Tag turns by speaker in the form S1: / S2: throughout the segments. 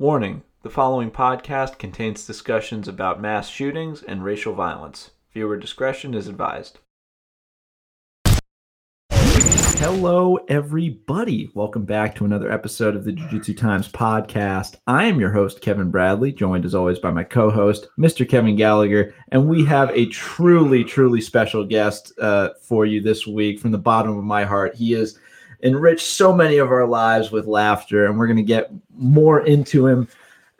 S1: Warning the following podcast contains discussions about mass shootings and racial violence. Viewer discretion is advised. Hello, everybody. Welcome back to another episode of the Jiu Jitsu Times podcast. I am your host, Kevin Bradley, joined as always by my co host, Mr. Kevin Gallagher. And we have a truly, truly special guest uh, for you this week from the bottom of my heart. He is enriched so many of our lives with laughter, and we're going to get more into him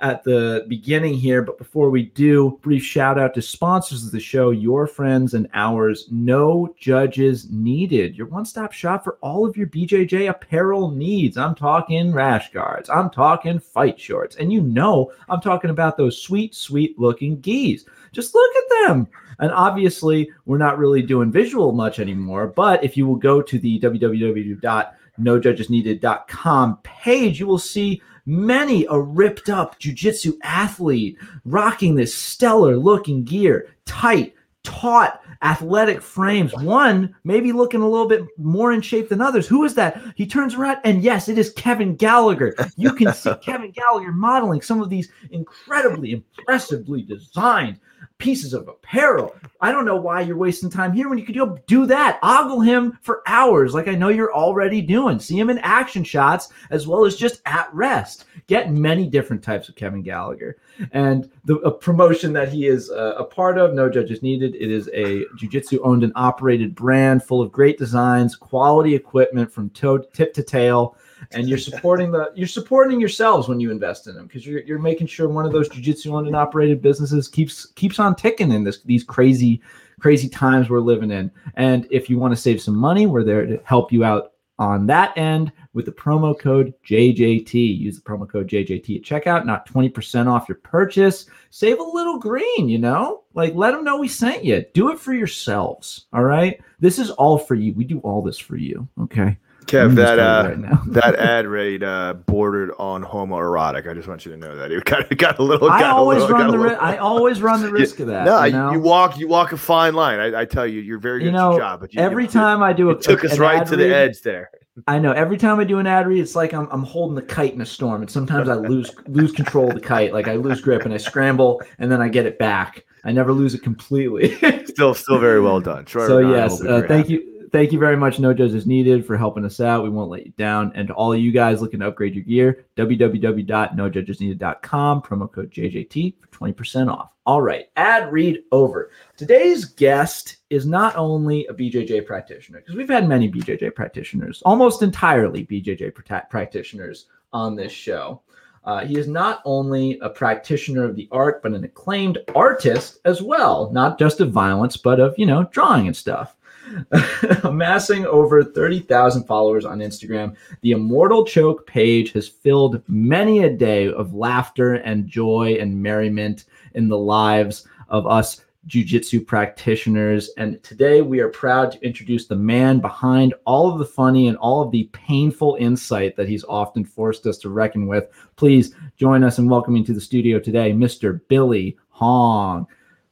S1: at the beginning here. But before we do, brief shout out to sponsors of the show, your friends and ours. No judges needed. Your one stop shop for all of your BJJ apparel needs. I'm talking rash guards. I'm talking fight shorts. And you know, I'm talking about those sweet, sweet looking geese. Just look at them. And obviously, we're not really doing visual much anymore. But if you will go to the www.nojudgesneeded.com page, you will see many a ripped up jujitsu athlete rocking this stellar looking gear, tight, taut, athletic frames. One maybe looking a little bit more in shape than others. Who is that? He turns around, and yes, it is Kevin Gallagher. You can see Kevin Gallagher modeling some of these incredibly impressively designed pieces of apparel. I don't know why you're wasting time here when you could go do that. Ogle him for hours, like I know you're already doing. See him in action shots as well as just at rest. Get many different types of Kevin Gallagher. And the promotion that he is uh, a part of, no judges needed. It is a jiu-jitsu owned and operated brand full of great designs, quality equipment from toe, tip to tail and you're supporting the you're supporting yourselves when you invest in them because you're, you're making sure one of those jiu-jitsu owned and operated businesses keeps keeps on ticking in this these crazy crazy times we're living in and if you want to save some money we're there to help you out on that end with the promo code JJT. Use the promo code JJT at checkout, not 20% off your purchase. Save a little green, you know? Like let them know we sent you. Do it for yourselves, all right? This is all for you. We do all this for you, okay?
S2: Kev, that uh, right that ad rate uh, bordered on homoerotic. I just want you to know that it got, got a little.
S1: I always little, run the ri- I always run the risk of that.
S2: No, you, know? you, walk you walk a fine line. I, I tell you, you're very good you know, at your job.
S1: But you, every time I do,
S2: it took us right to read, the edge there.
S1: I know. Every time I do an ad read, it's like I'm, I'm holding the kite in a storm, and sometimes I lose lose control of the kite. Like I lose grip and I scramble, and then I get it back. I never lose it completely.
S2: still, still very well done.
S1: Troy so yes, uh, thank happy. you thank you very much. No judges needed for helping us out. We won't let you down. And to all you guys looking to upgrade your gear, www.nojudgesneeded.com, promo code JJT for 20% off. All right, ad read over. Today's guest is not only a BJJ practitioner, because we've had many BJJ practitioners, almost entirely BJJ practitioners on this show. Uh, he is not only a practitioner of the art, but an acclaimed artist as well, not just of violence, but of, you know, drawing and stuff. Amassing over 30,000 followers on Instagram, the Immortal Choke page has filled many a day of laughter and joy and merriment in the lives of us jiu-jitsu practitioners. And today we are proud to introduce the man behind all of the funny and all of the painful insight that he's often forced us to reckon with. Please join us in welcoming to the studio today mr billy hong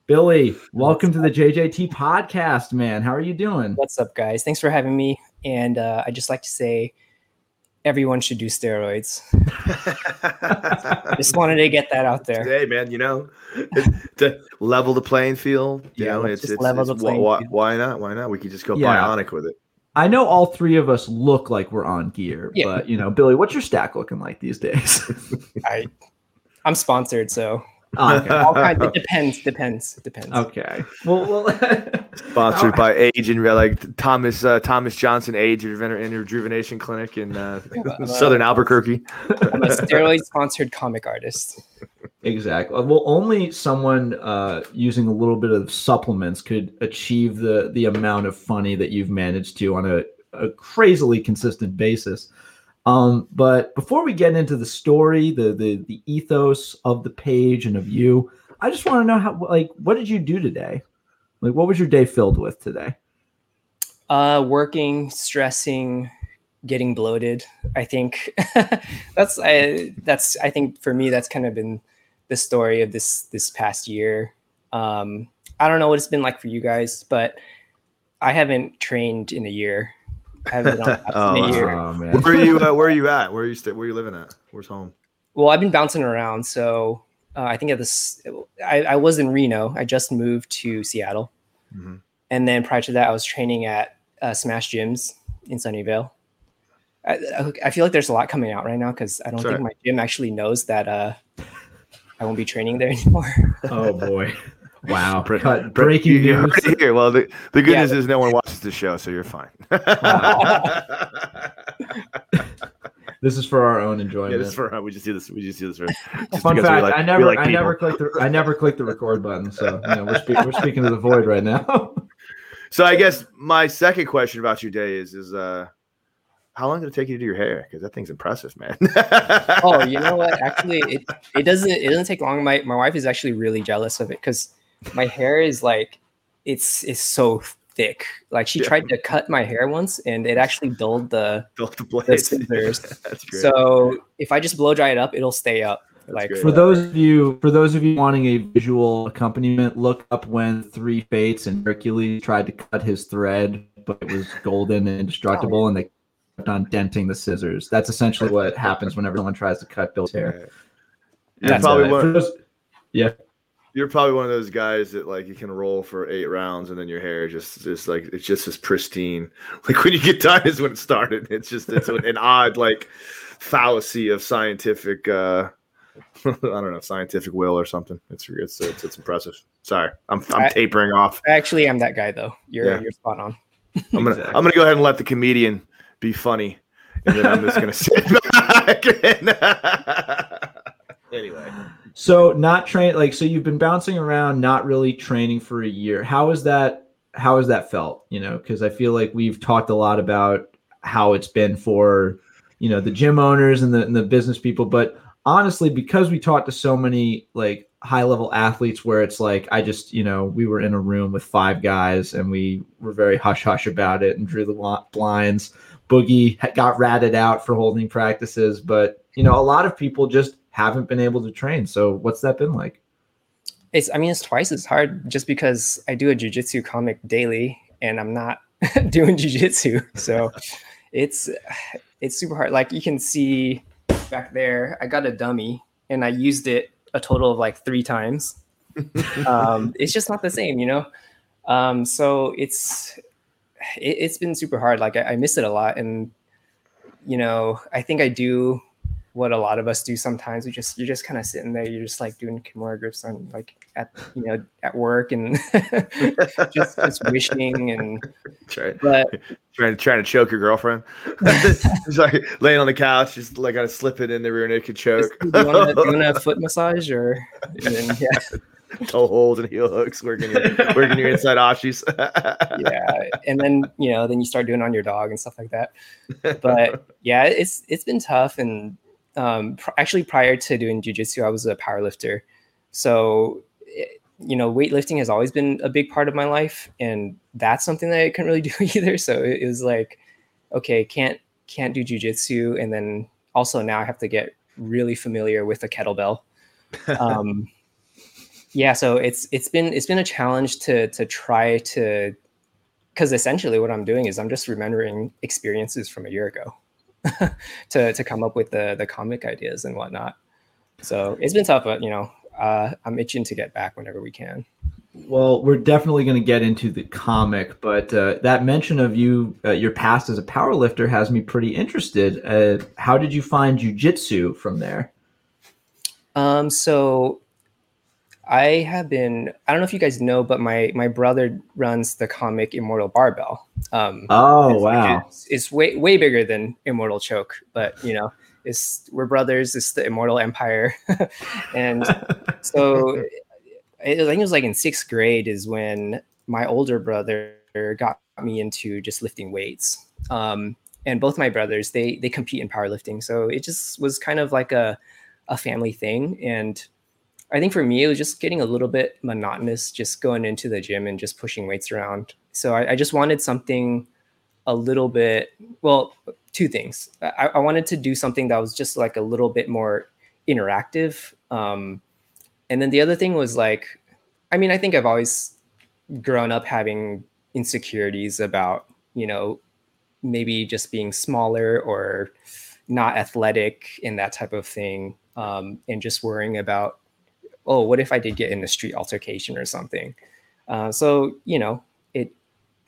S1: Billy, welcome to the JJT podcast, man. How are you doing?
S3: What's up, guys? Thanks for having me. And uh, I just like to say, everyone should do steroids. just wanted to get that out there.
S2: Hey, man, you know, to level the playing field. You yeah, know, it's, it's, level it's, why, why, not? Why not? We could just go yeah. bionic with it.
S1: I know all three of us look like we're on gear, yeah. but you know, Billy, what's your stack looking like these days?
S3: I, I'm sponsored, so Oh, okay. All kinds, it depends. Depends. Depends.
S1: Okay. Well, well
S2: sponsored by Age and like Thomas uh, Thomas Johnson Age and Rejuvenation Clinic in uh, Southern Albuquerque.
S3: I'm a steroid sponsored comic artist.
S1: Exactly. Well, only someone uh, using a little bit of supplements could achieve the the amount of funny that you've managed to on a, a crazily consistent basis. Um, but before we get into the story, the, the the ethos of the page and of you, I just want to know how like what did you do today? Like what was your day filled with today?
S3: Uh working, stressing, getting bloated. I think that's I that's I think for me that's kind of been the story of this this past year. Um I don't know what it's been like for you guys, but I haven't trained in a year
S2: haven't been on oh, oh, man. Where are you? Uh, where are you at? Where are you? St- where are you living at? Where's home?
S3: well, I've been bouncing around. So uh, I think at this, I, I, was in Reno. I just moved to Seattle, mm-hmm. and then prior to that, I was training at uh, Smash Gyms in Sunnyvale. I, I, feel like there's a lot coming out right now because I don't Sorry. think my gym actually knows that uh, I won't be training there anymore.
S1: oh boy. Wow. Cut, breaking you,
S2: news. Here. Well, the, the good yeah. news is no one watches the show, so you're fine.
S1: this is for our own enjoyment. Yeah,
S2: this is for we just do this. We just do this for. Just
S1: Fun fact: like, I never, like I never clicked the, I never clicked the record button. So you know, we're, spe- we're speaking to the void right now.
S2: so I guess my second question about your day is is uh how long did it take you to do your hair? Because that thing's impressive, man.
S3: oh, you know what? Actually, it, it doesn't it doesn't take long. My my wife is actually really jealous of it because my hair is like it's it's so thick. Like she yeah. tried to cut my hair once, and it actually dulled the
S2: dulled the blades. The
S3: scissors. so if I just blow dry it up, it'll stay up. That's like
S1: for those of you for those of you wanting a visual accompaniment, look up when Three Fates and Hercules tried to cut his thread, but it was golden and indestructible, oh. and they kept on denting the scissors. That's essentially what happens whenever someone tries to cut Bill's hair.
S2: Yeah, probably one, those,
S1: yeah.
S2: You're probably one of those guys that like you can roll for eight rounds and then your hair just is like it's just as pristine. Like when you get done is when it started. It's just it's an odd like fallacy of scientific uh I don't know, scientific will or something. It's it's it's, it's impressive. Sorry, I'm I'm I, tapering off.
S3: I Actually, I'm that guy though. You're yeah. you're spot on.
S2: I'm gonna exactly. I'm gonna go ahead and let the comedian be funny, and then I'm just gonna sit back. And anyway,
S1: so not train like so you've been bouncing around, not really training for a year. How is that? How has that felt? You know, because I feel like we've talked a lot about how it's been for you know the gym owners and the, and the business people, but honestly, because we talked to so many like high level athletes where it's like I just you know we were in a room with five guys and we were very hush hush about it and drew the blinds Boogie got ratted out for holding practices, but you know, a lot of people just haven't been able to train. So what's that been like?
S3: It's I mean it's twice as hard just because I do a jujitsu comic daily and I'm not doing jujitsu. So it's it's super hard. Like you can see back there, I got a dummy and I used it a total of like three times. um, it's just not the same, you know. Um, so it's it, has been super hard. Like I, I miss it a lot, and you know, I think I do what a lot of us do sometimes. We just you're just kind of sitting there, you're just like doing Kimura grips on like at you know at work and just just wishing and
S2: trying, but trying to trying to choke your girlfriend. just like laying on the couch, just like gotta slip it in the rear naked choke.
S3: do you want to a foot massage or then, yeah.
S2: toe holds and heel hooks, working your working your inside ashis.
S3: yeah, and then you know, then you start doing on your dog and stuff like that. But yeah, it's it's been tough. And um, pr- actually, prior to doing jujitsu, I was a power lifter, so it, you know, weightlifting has always been a big part of my life, and that's something that I couldn't really do either. So it, it was like, okay, can't can't do jujitsu, and then also now I have to get really familiar with a kettlebell. Um, yeah so it's it's been it's been a challenge to to try to because essentially what i'm doing is i'm just remembering experiences from a year ago to to come up with the the comic ideas and whatnot. So it's been tough but you know uh, i'm itching to get back whenever we can.
S1: Well we're definitely going to get into the comic but uh, that mention of you uh, your past as a power lifter has me pretty interested. Uh, how did you find jiu-jitsu from there?
S3: Um so I have been. I don't know if you guys know, but my my brother runs the comic Immortal Barbell.
S1: Um, oh it's, wow!
S3: It's, it's, way way bigger than Immortal Choke, but you know, it's we're brothers. It's the Immortal Empire, and so I think it was like in sixth grade is when my older brother got me into just lifting weights. Um, and both my brothers they they compete in powerlifting, so it just was kind of like a a family thing and I think for me, it was just getting a little bit monotonous, just going into the gym and just pushing weights around. So I, I just wanted something a little bit, well, two things. I, I, wanted to do something that was just like a little bit more interactive. Um, and then the other thing was like, I mean, I think I've always grown up having insecurities about, you know, maybe just being smaller or not athletic and that type of thing. um, and just worrying about, oh, what if I did get in a street altercation or something? Uh, so you know, it.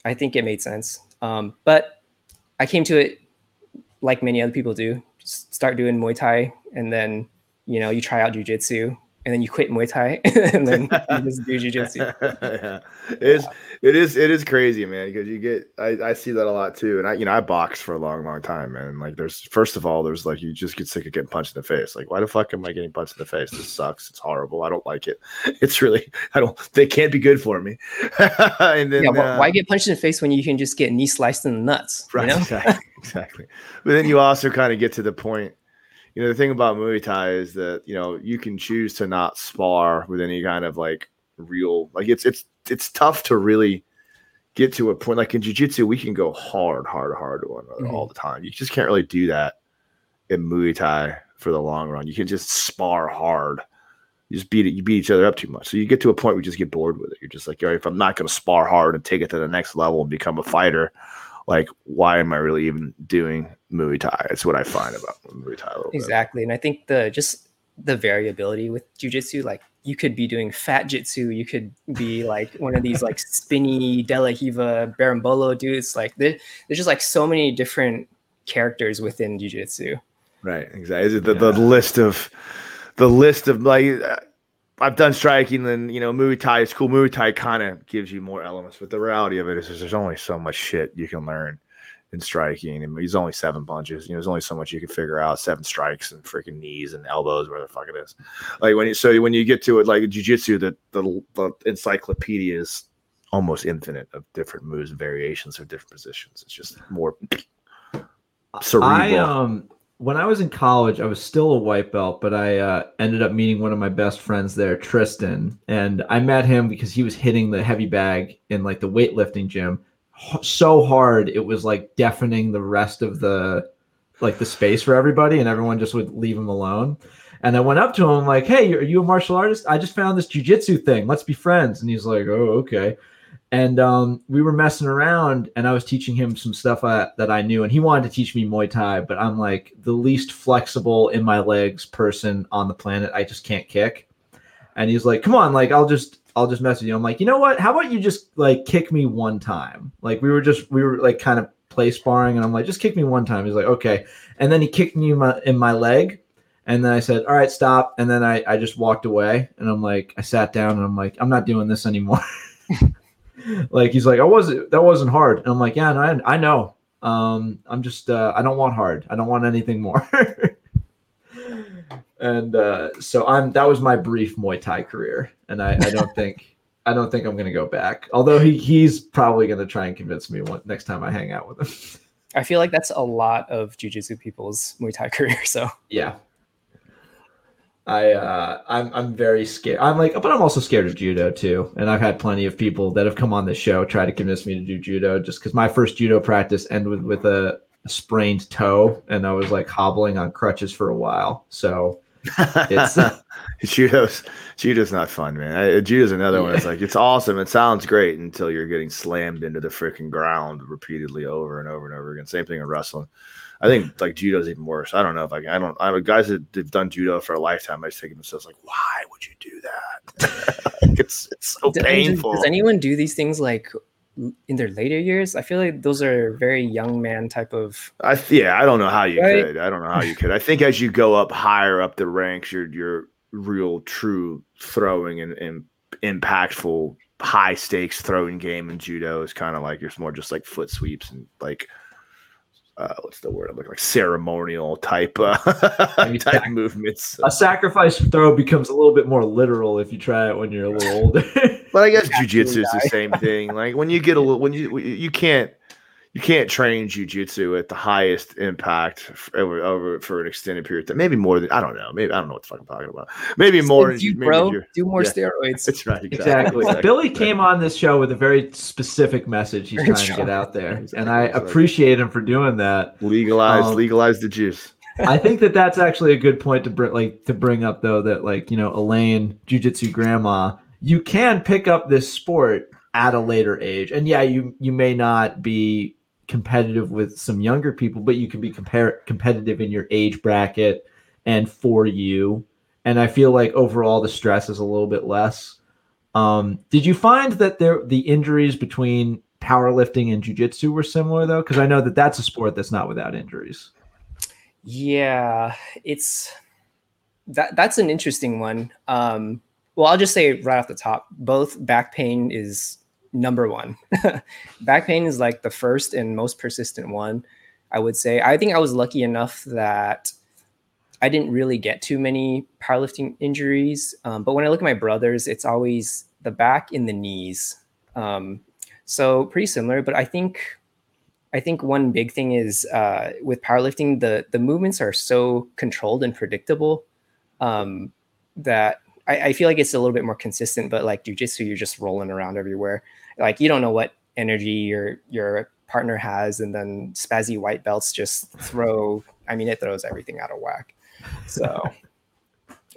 S3: I think it made sense, um, but I came to it like many other people do. Just start doing Muay Thai, and then you know you try out jujitsu, and then you quit Muay Thai, and then you just do jujitsu.
S2: yeah. It is it is it is crazy, man, because you get I, I see that a lot too. And I you know, I boxed for a long, long time, man. Like there's first of all, there's like you just get sick of getting punched in the face. Like, why the fuck am I getting punched in the face? This sucks. It's horrible. I don't like it. It's really I don't they can't be good for me. and then
S3: yeah, why,
S2: uh,
S3: why get punched in the face when you can just get knee sliced in the nuts?
S2: Right,
S3: You know?
S2: exactly, exactly. But then you also kind of get to the point. You know, the thing about Muay Thai is that you know you can choose to not spar with any kind of like real like it's it's it's tough to really get to a point like in jiu-jitsu we can go hard hard hard to one another mm-hmm. all the time. You just can't really do that in Muay Thai for the long run. You can just spar hard. You just beat it you beat each other up too much. So you get to a point where you just get bored with it. You're just like all right if i'm not going to spar hard and take it to the next level and become a fighter like why am i really even doing Muay Thai that's what i find about Muay Thai a little bit.
S3: Exactly. And I think the just the variability with jujitsu, like you could be doing fat jitsu, you could be like one of these like spinny De La Riva berimbolo dudes. Like there, there's just like so many different characters within jujitsu.
S2: Right, exactly. The, the, the list of the list of like uh, I've done striking and you know Muay Thai is cool. Muay Thai kind of gives you more elements, but the reality of it is, there's only so much shit you can learn in striking. And there's only seven punches. You know, there's only so much you can figure out. Seven strikes and freaking knees and elbows, where the fuck it is. Like when you so when you get to it, like jujitsu, the, the the encyclopedia is almost infinite of different moves and variations of different positions. It's just more cerebral.
S1: I um when I was in college, I was still a white belt, but I uh, ended up meeting one of my best friends there, Tristan, and I met him because he was hitting the heavy bag in like the weightlifting gym so hard it was like deafening the rest of the like the space for everybody, and everyone just would leave him alone. And I went up to him like, "Hey, are you a martial artist? I just found this jujitsu thing. Let's be friends." And he's like, "Oh, okay." And um, we were messing around, and I was teaching him some stuff I, that I knew, and he wanted to teach me Muay Thai, but I'm like the least flexible in my legs person on the planet. I just can't kick. And he's like, "Come on, like I'll just I'll just mess with you." I'm like, "You know what? How about you just like kick me one time?" Like we were just we were like kind of play sparring, and I'm like, "Just kick me one time." He's like, "Okay." And then he kicked me in my, in my leg, and then I said, "All right, stop." And then I I just walked away, and I'm like, I sat down, and I'm like, I'm not doing this anymore. like he's like, I wasn't that wasn't hard, and I'm like, yeah, no, I I know. Um, I'm just uh, I don't want hard. I don't want anything more. and uh, so I'm that was my brief Muay Thai career, and I, I don't think I don't think I'm gonna go back. Although he he's probably gonna try and convince me one, next time I hang out with him.
S3: I feel like that's a lot of jujitsu people's Muay Thai career. So
S1: yeah. I uh, I'm I'm very scared. I'm like, but I'm also scared of judo too. And I've had plenty of people that have come on the show try to convince me to do judo, just because my first judo practice ended with, with a, a sprained toe, and I was like hobbling on crutches for a while. So it's
S2: judo's judo's not fun, man. I, judo's another one. It's like it's awesome. It sounds great until you're getting slammed into the freaking ground repeatedly over and over and over again. Same thing in wrestling. I think like judo's even worse. I don't know if I can. I don't. I have guys that have done judo for a lifetime. I just think themselves like, why would you do that? it's it's so
S3: Does-
S2: painful.
S3: Does anyone do these things like in their later years? I feel like those are very young man type of.
S2: I yeah, I don't know how you
S3: Right?
S2: could. I don't know how you could. I think as you go up higher up the ranks, your your real true throwing and, and impactful high stakes throwing game in judo is kind of like it's more just like foot sweeps and like uh, what's the word I'm looking like ceremonial type uh, type
S1: sac-
S2: movements.
S1: a sacrifice throw becomes a little bit more literal if you try it when you're a little older.
S2: But I guess jujitsu is the same thing. Like when you get a little, when you you can't you can't train jujitsu at the highest impact over, over for an extended period. of time. Maybe more than I don't know. Maybe I don't know what the fuck I'm talking about. Maybe more.
S3: If you,
S2: maybe
S3: bro, do more
S2: yeah.
S3: steroids.
S2: That's right.
S1: Exactly. Billy came on this show with a very specific message he's trying to get out there,
S2: Exactly,
S1: and I appreciate him for doing that.
S2: Legalize,
S1: Um,
S2: legalize the juice.
S1: I think that that's actually a good point to bring, like, to bring up though. That like you know, Elaine, jujitsu grandma, you can pick up this sport at a later age, and yeah, you you may not be competitive with some younger people, but you can be competitive in your age bracket and for you. And I feel like overall the stress is a little bit less. Um, did you find that there the injuries between powerlifting and jujitsu were similar though? Because I know that that's a sport that's not without injuries.
S3: Yeah, it's that that's an interesting one. Um, well, I'll just say right off the top, both back pain is number one. back pain is like the first and most persistent one. I would say. I think I was lucky enough that I didn't really get too many powerlifting injuries. Um, but when I look at my brothers, it's always the back and the knees. Um, so pretty similar. But I think I think one big thing is uh, with powerlifting, the the movements are so controlled and predictable um, that I, I, feel like it's a little bit more consistent. But like jujitsu, you're just rolling around everywhere. Like you don't know what energy your your partner has, and then spazzy white belts just throw. I mean, it throws everything out of whack. So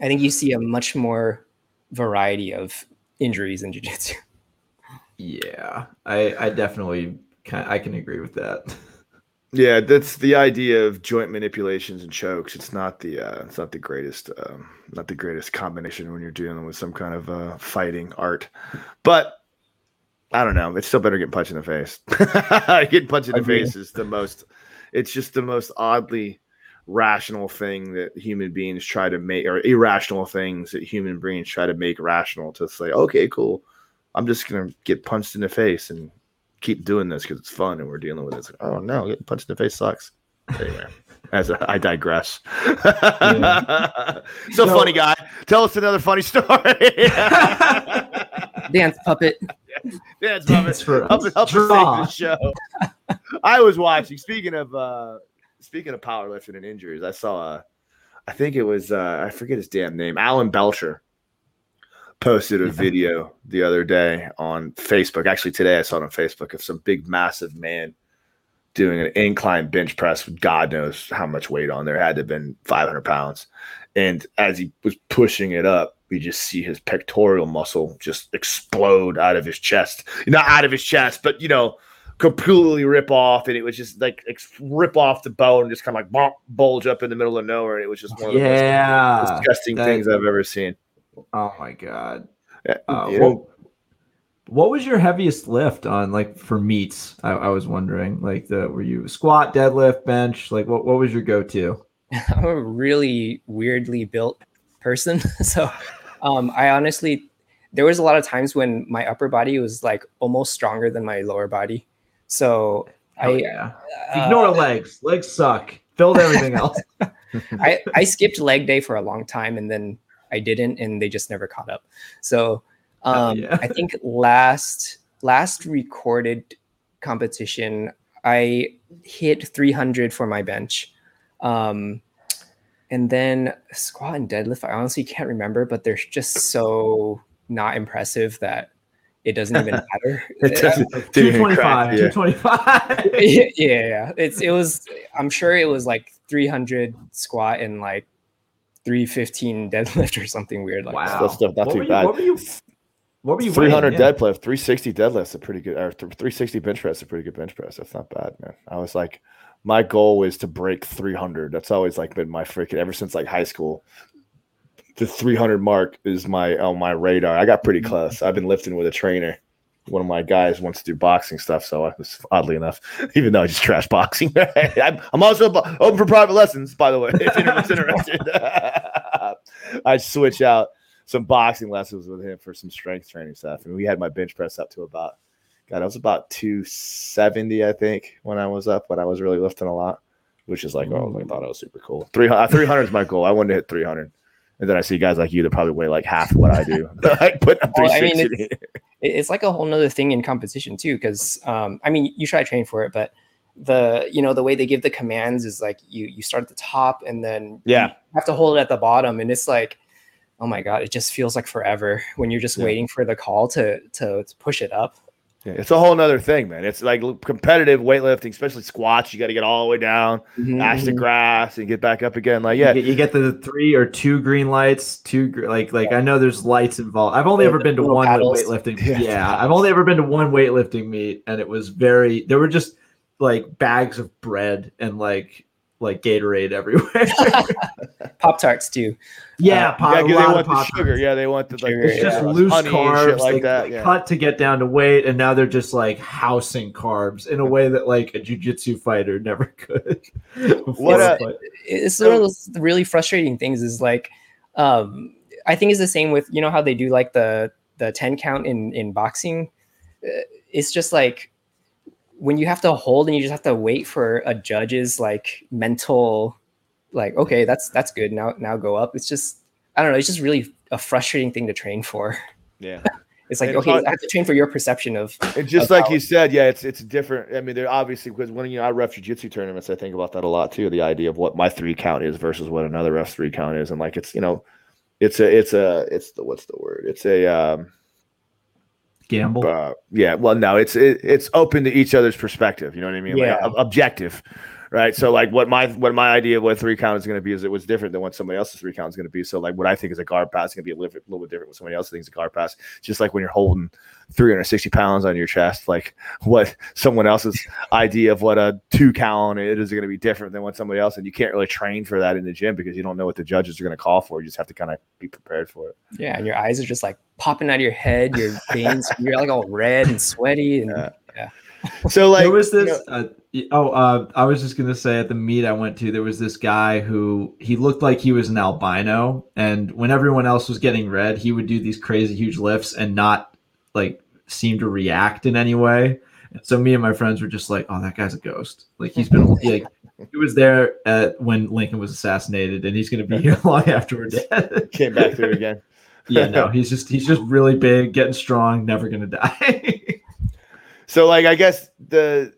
S3: I think you see a much more variety of injuries in jiu-jitsu.
S1: Yeah, I, I definitely can, I can agree with that.
S2: Yeah, that's the idea of joint manipulations and chokes. It's not the uh, it's not the greatest um, not the greatest combination when you're dealing with some kind of uh, fighting art, but I don't know. It's still better getting punched in the face. getting punched in the face is the most. It's just the most oddly rational thing that human beings try to make, or irrational things that human beings try to make rational. To say, okay, cool, I'm just gonna get punched in the face and keep doing this because it's fun and we're dealing with it. Like, oh no, getting punched in the face sucks. Anyway. As a, I digress. Yeah. so, so, funny guy. Tell us another funny story.
S3: Dance puppet.
S2: Dance puppet. For help, help the show. I was watching. Speaking of uh speaking of powerlifting and injuries, I saw uh I think it was uh I forget his damn name, Alan Belcher posted a video the other day on Facebook. Actually, today I saw it on Facebook of some big, massive man doing an incline bench press with God knows how much weight on there. It had to have been 500 pounds. And as he was pushing it up, we just see his pectoral muscle just explode out of his chest. Not out of his chest, but you know, completely rip off. And it was just like rip off the bone, and just kind of like bulge up in the middle of nowhere. And it was just one of the
S1: yeah,
S2: most disgusting that, things I've ever seen.
S1: Oh my god. Uh, what, what was your heaviest lift on like for meets? I, I, was wondering. Like the were you squat, deadlift, bench? Like what, what was your go-to?
S3: I'm a really weirdly built person. so um I honestly there was a lot of times when my upper body was like almost stronger than my lower body. So I
S1: yeah. Uh, ignore legs. Legs suck. Filled everything else.
S3: I, I skipped leg day for a long time and then I didn't, and they just never caught up. So um, yeah. I think last last recorded competition, I hit 300 for my bench. Um, and then squat and deadlift, I honestly can't remember, but they're just so not impressive that it doesn't even matter.
S1: it doesn't, 225, yeah. 225.
S3: yeah, yeah, it's it was. I'm sure it was like 300 squat and like 315 deadlift or something weird like
S1: wow. that.
S2: stuff not what too bad.
S1: You, what were you? What were you?
S2: 300 yeah. deadlift, 360 deadlift's a pretty good, or 360 bench press, a pretty good bench press. That's not bad, man. I was like, my goal is to break 300. That's always like been my freaking ever since like high school. The 300 mark is my on my radar. I got pretty mm-hmm. close. I've been lifting with a trainer one of my guys wants to do boxing stuff. So I was oddly enough, even though I just trash boxing, I'm, I'm, also open for private lessons, by the way, if anyone's interested. I switch out some boxing lessons with him for some strength training stuff. And we had my bench press up to about, God, I was about 270, I think, when I was up, but I was really lifting a lot, which is like, oh, I thought it was super cool. 300, 300 is my goal. I wanted to hit 300. And then I see guys like you that probably weigh like half what I do. like put up well, I mean,
S3: it's, it's, like a whole nother thing in competition too, because um, I mean, you try to train for it, but the you know the way they give the commands is like you you start at the top and then
S2: yeah
S3: have to hold it at the bottom, and it's like oh my god, it just feels like forever when you're just yeah. waiting for the call to, to to push it up.
S2: Yeah, it's a whole nother thing, man. It's like competitive weightlifting, especially squats. You got to get all the way down, mm-hmm. ash the mm-hmm. grass, and get back up again. Like, yeah,
S1: you get, you get, the three or two green lights. Two like like I know there's lights involved. I've only ever been to one weightlifting. Yeah. yeah, I've only ever been to one weightlifting meet, and it was very. There were just like bags of bread and like like Gatorade everywhere.
S3: Pop tarts too.
S1: yeah,
S3: Uh,
S1: pop,
S2: yeah,
S1: a
S2: 'cause they
S1: lot of
S2: want the sugar. Yeah, they want the like
S3: Sugar,
S2: the
S1: It's just
S3: yeah.
S1: loose
S2: honey and
S1: carbs
S2: shit like
S1: they,
S2: that.
S1: they
S2: Yeah.
S1: cut to get down to weight, and now they're just like housing carbs in a way that like a jujitsu fighter never could.
S2: What,
S1: but-
S3: it's one of those really frustrating things is like um i think it's the same with you know how they do like the the 10 count in in boxing Uh, it's just like when you have to hold and you just have to wait for a judge's like mental like okay that's that's good now now go up it's just i don't know it's just really a frustrating thing to train for
S2: Yeah.
S3: it's like
S2: And
S3: okay
S2: hard-
S3: i have to train for your perception of
S2: And just
S3: of
S2: like
S3: how-
S2: you said, yeah, it's it's different. I mean, they're obviously because when you know I ref jiu-jitsu tournaments, I think about that a lot too. The idea of what my three count is versus what another ref's three count is, and like it's you know, it's a it's a it's the what's the word? It's a um
S1: gamble.
S2: uh, yeah. Well, no, it's it, it's open to each other's perspective. You know what I mean? Like,
S3: Yeah.
S2: ob- objective. Right. So like what my what my idea of what three count is going to be is it was different than what somebody else's three count is going to be. So like what I think is a guard pass is going to be a little, bit- little bit different what somebody else thinks a guard pass. Just like when you're holding 360 pounds on your chest, like what someone else's idea of what a two count it is going to be different than what somebody else. And you can't really train for that in the gym because you don't know what the judges are going to call for. You just have to kind of be prepared for it.
S3: yeah and your eyes are just like popping out of your head your veins you're like all red and sweaty and
S2: Yeah. So like
S1: there was
S2: you
S1: this.
S2: know-
S1: uh, oh, uh, I was just gonna say at the meet I went to, there was this guy who he looked like he was an albino, and when everyone else was getting red, he would do these crazy huge lifts and not like seem to react in any way. And so me and my friends were just like, "Oh, that guy's a ghost. Like he's been like." He was there at, when Lincoln was assassinated, and he's going to be here long after we're dead.
S2: came back through again.
S1: yeah, no, he's just he's just really big, getting strong, never going to die.
S2: So, like, I guess the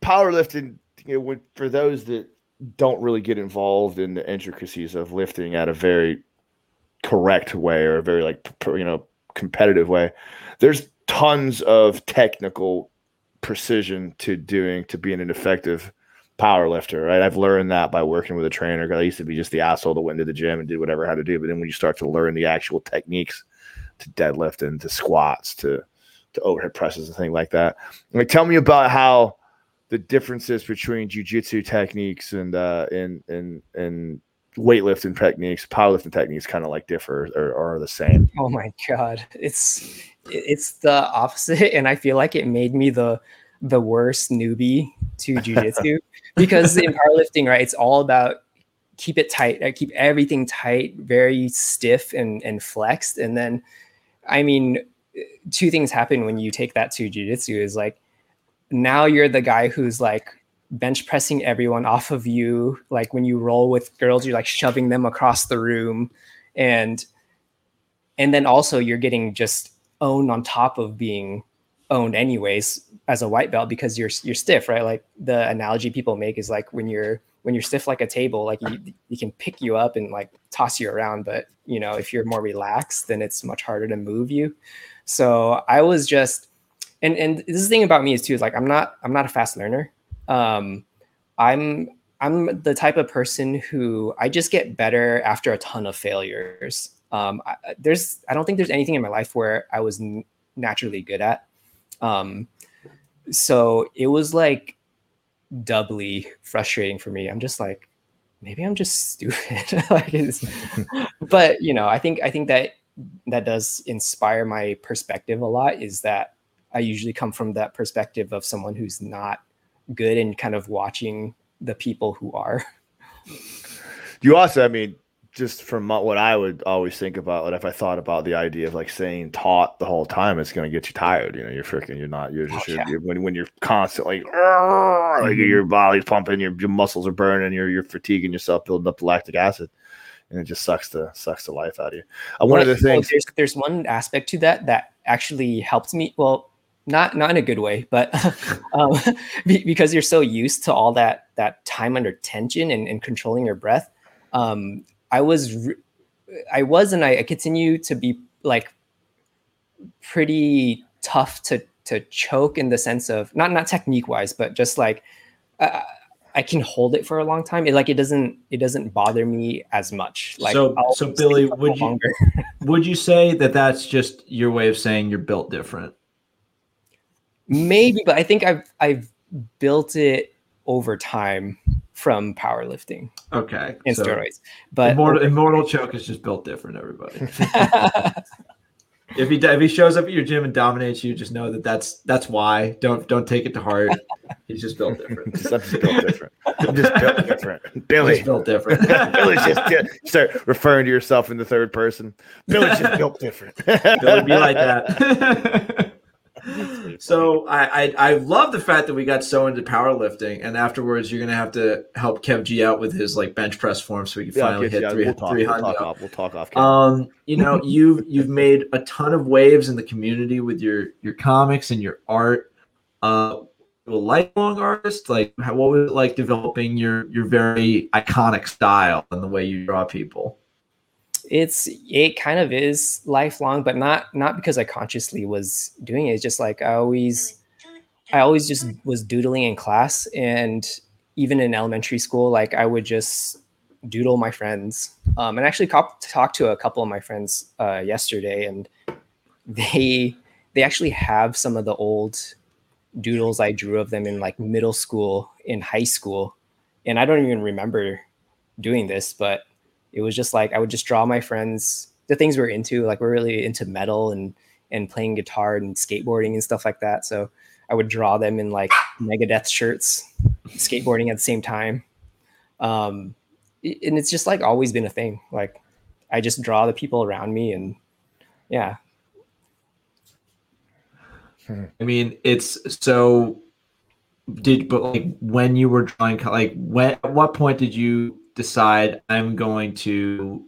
S2: powerlifting, you know, for those that don't really get involved in the intricacies of lifting at a very correct way or a very like you know competitive way, there's tons of technical precision to doing to being an effective power lifter, right? I've learned that by working with a trainer. I used to be just the asshole that went to the gym and did whatever I had to do. But then when you start to learn the actual techniques to deadlift and to squats to to overhead presses and things like that. Like, tell me about how the differences between jujitsu techniques and uh and and and weightlifting techniques, powerlifting techniques, kind of like differ or, or are the same.
S3: Oh my god, it's it's the opposite, and I feel like it made me the the worst newbie to jujitsu because in powerlifting, right, it's all about keep it tight, uh, keep everything tight, very stiff and and flexed, and then, I mean, two things happen when you take that to jujitsu is like now you're the guy who's like bench pressing everyone off of you. Like when you roll with girls you're like shoving them across the room. And and then also you're getting just owned on top of being owned anyways as a white belt because you're you're stiff right? Like the analogy people make is like when you're when you're stiff like a table like you, you can pick you up and like toss you around. But you know if you're more relaxed then it's much harder to move you. So i was just and and this thing about me is too is like i'm not i'm not a fast learner um i'm i'm the type of person who i just get better after a ton of failures. Um I, there's i don't think there's anything in my life where i was n- naturally good at. Um so it was like doubly frustrating for me. I'm just like maybe i'm just stupid. Like it's, but you know i think i think that that does inspire my perspective a lot is that i usually come from that perspective of someone who's not good and kind of watching the people who are
S2: You also, I mean, just from what I would always think about, like if I thought about the idea of like saying taught the whole time, it's going to get you tired. You know, you're freaking, you're not, you're just,
S3: Oh, yeah.
S2: you're- when, when you're constantly, like
S1: Mhm.
S2: your body's pumping, your, your muscles are burning, you're, you're fatiguing yourself, building up the lactic acid. And it just sucks the sucks the life out of you. Uh, one of the
S3: Right. Well,
S2: things,
S3: there's there's one aspect to that that actually helped me. Well, not not in a good way, but um, because you're so used to all that that time under tension and, and controlling your breath. Um, I was re- I was and I, I continue to be like pretty tough to to choke in the sense of not not technique wise, but just like. Uh, I can hold it for a long time. It like it doesn't it doesn't bother me as much. Like
S1: So-
S3: I'll
S1: so Billy, would you- Would you say that that's just your way of saying you're built different?
S3: Maybe but i think i've i've built it over time from powerlifting
S1: Okay.
S3: and
S1: so
S3: steroids. But
S1: Immortal, Immortal Choke is just built different, everybody. if he if he shows up at your gym and dominates you, just know that that's that's why. Don't don't take it to heart. He's just built different.
S2: I'm just built different. I'm just built different. Billy.
S1: He's built different.
S2: Billy's just di- start referring to yourself in the third person. Billy's just built different.
S1: Billy, be like that. So I, I I love the fact that we got so into powerlifting, and afterwards you're gonna have to help Kev G out with his like bench press form so we can
S2: Yeah,
S1: finally
S2: okay,
S1: hit
S2: yeah,
S1: three
S2: we'll talk. We'll talk off. We'll talk off.
S1: Um, you know, you've you've made a ton of waves in the community with your your comics and your art. Uh, a lifelong artist, like how, what was it like developing your your very iconic style and the way you draw people?
S3: It's it kind of is lifelong, but not not because I consciously was doing it. It's just like I always I always just was doodling in class and even in elementary school, like I would just doodle my friends. Um, and actually cop- talked to a couple of my friends uh, yesterday, and they they actually have some of the old doodles I drew of them in like middle school, in high school, and I don't even remember doing this, but it was just like I would just draw my friends the things we're into. Like we're really into metal and and playing guitar and skateboarding and stuff like that. So I would draw them in like Megadeth shirts, skateboarding at the same time. Um, and it's just like always been a thing. Like I just draw the people around me, and yeah,
S1: I mean, it's so. Did but like when you were drawing, like when at what point did you decide I'm going to,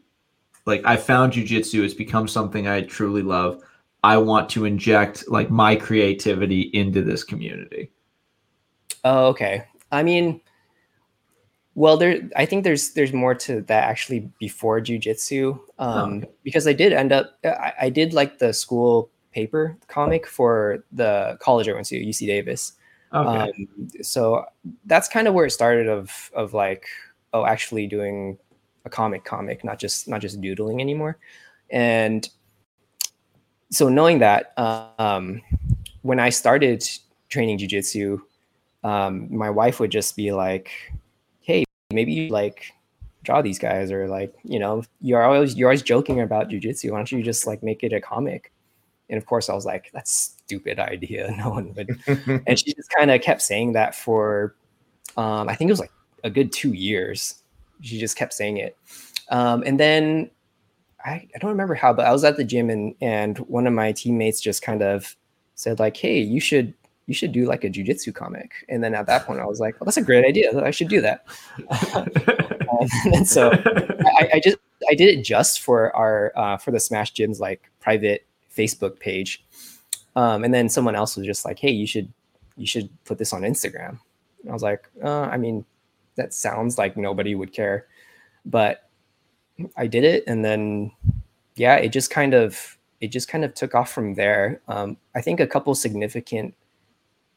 S1: like I found jujitsu. It's become something I truly love. I want to inject like my creativity into this community.
S3: Oh, okay. I mean, well, there. I think there's there's more to that actually before jujitsu, um,
S1: okay.
S3: because I did end up. I, I did like the school paper comic for the college I went to, UC Davis.
S1: Okay.
S3: Um, so that's kind of where it started. Of of like, oh, actually doing a comic, comic, not just not just doodling anymore. And so knowing that, um, when I started training jujitsu, um, my wife would just be like, "Hey, maybe you like draw these guys, or like, you know, you're always you're always joking about jujitsu. Why don't you just like make it a comic?" And of course, I was like, "That's a stupid idea. No one would." and she just kind of kept saying that for, um, I think it was like a good two years. She just kept saying it, um, and then I, I don't remember how, but I was at the gym and and one of my teammates just kind of said like, "Hey, you should." You should do like a jujitsu comic, and then at that point, I was like, "Well, that's a great idea. I should do that." Um, and so I, I just I did it just for our uh, for the Smash Gyms like private Facebook page, um, and then someone else was just like, "Hey, you should you should put this on Instagram." And I was like, uh, "I mean, that sounds like nobody would care," but I did it, and then yeah, it just kind of it just kind of took off from there. Um, I think a couple significant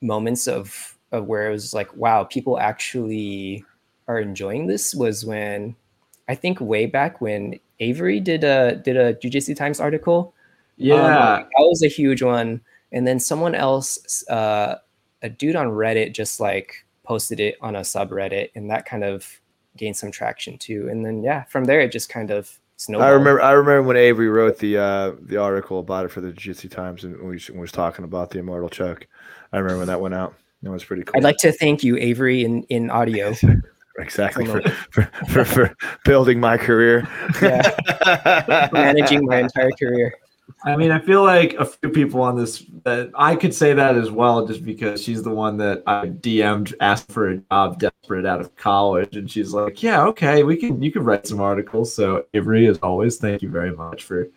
S3: moments of of where it was like, wow, people actually are enjoying this was when I think way back when Averi did a did a Jiu-Jitsu Times article.
S1: yeah.
S3: Um, that was a huge one. And then someone else, uh, a dude on Reddit, just like posted it on a subreddit, and that kind of gained some traction too. And then yeah, from there it just kind of snowballed.
S2: I remember. I remember when Averi wrote the uh, the article about it for the Jiu-Jitsu Times, and we was talking about the immortal choke. I remember when that went out. That was pretty cool.
S3: I'd like to thank you, Averi, in in audio.
S2: exactly for, for, for, for building my career.
S3: Yeah. managing my entire career.
S1: I mean, I feel like a few people on this that I could say that as well, just because she's the one that I DM'd, asked for a job, desperate out of college, and she's like, "Yeah, okay, we can, you can write some articles." So Averi, as always, thank you very much for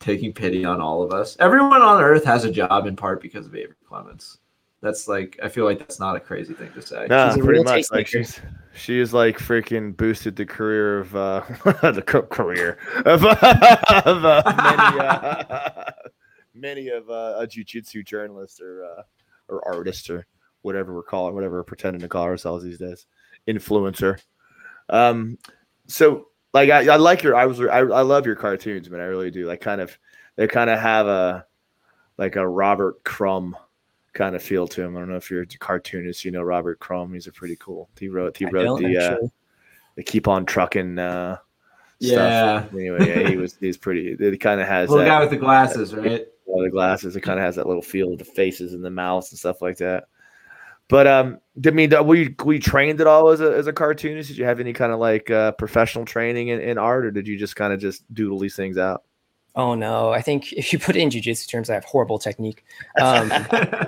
S1: taking pity on all of us. Everyone on Earth has a job in part because of Averi Clements. That's like, I feel like that's not a crazy thing to say.
S2: No,
S3: She's
S2: pretty much. Like she's she is like freaking boosted the career of uh the ca- career of, of uh, many uh, many of uh, a jujitsu journalist or uh, or artist or whatever we're calling whatever we're pretending to call ourselves these days influencer. Um, so like I, I like your I was I, I love your cartoons, man. I really do. Like kind of they kind of have a like a Robert Crumb kind of feel to him. I don't know if you're a cartoonist, you know Robert Crumb. He's a pretty cool. He wrote he wrote the uh,
S3: actually.
S2: the keep on trucking uh
S1: Yeah.
S2: stuff. Anyway, yeah, he was he's pretty it kind of has
S1: Little
S2: that
S1: guy with the glasses, right?
S2: all the glasses. It kind of has that little feel of the faces and the mouths and stuff like that. But um, I mean, were you, were you trained at all as a as a cartoonist? Did you have any kind of like uh, professional training in, in art, or did you just kind of just doodle these things out?
S3: Oh no, I think if you put it in jujitsu terms, I have horrible technique. Um,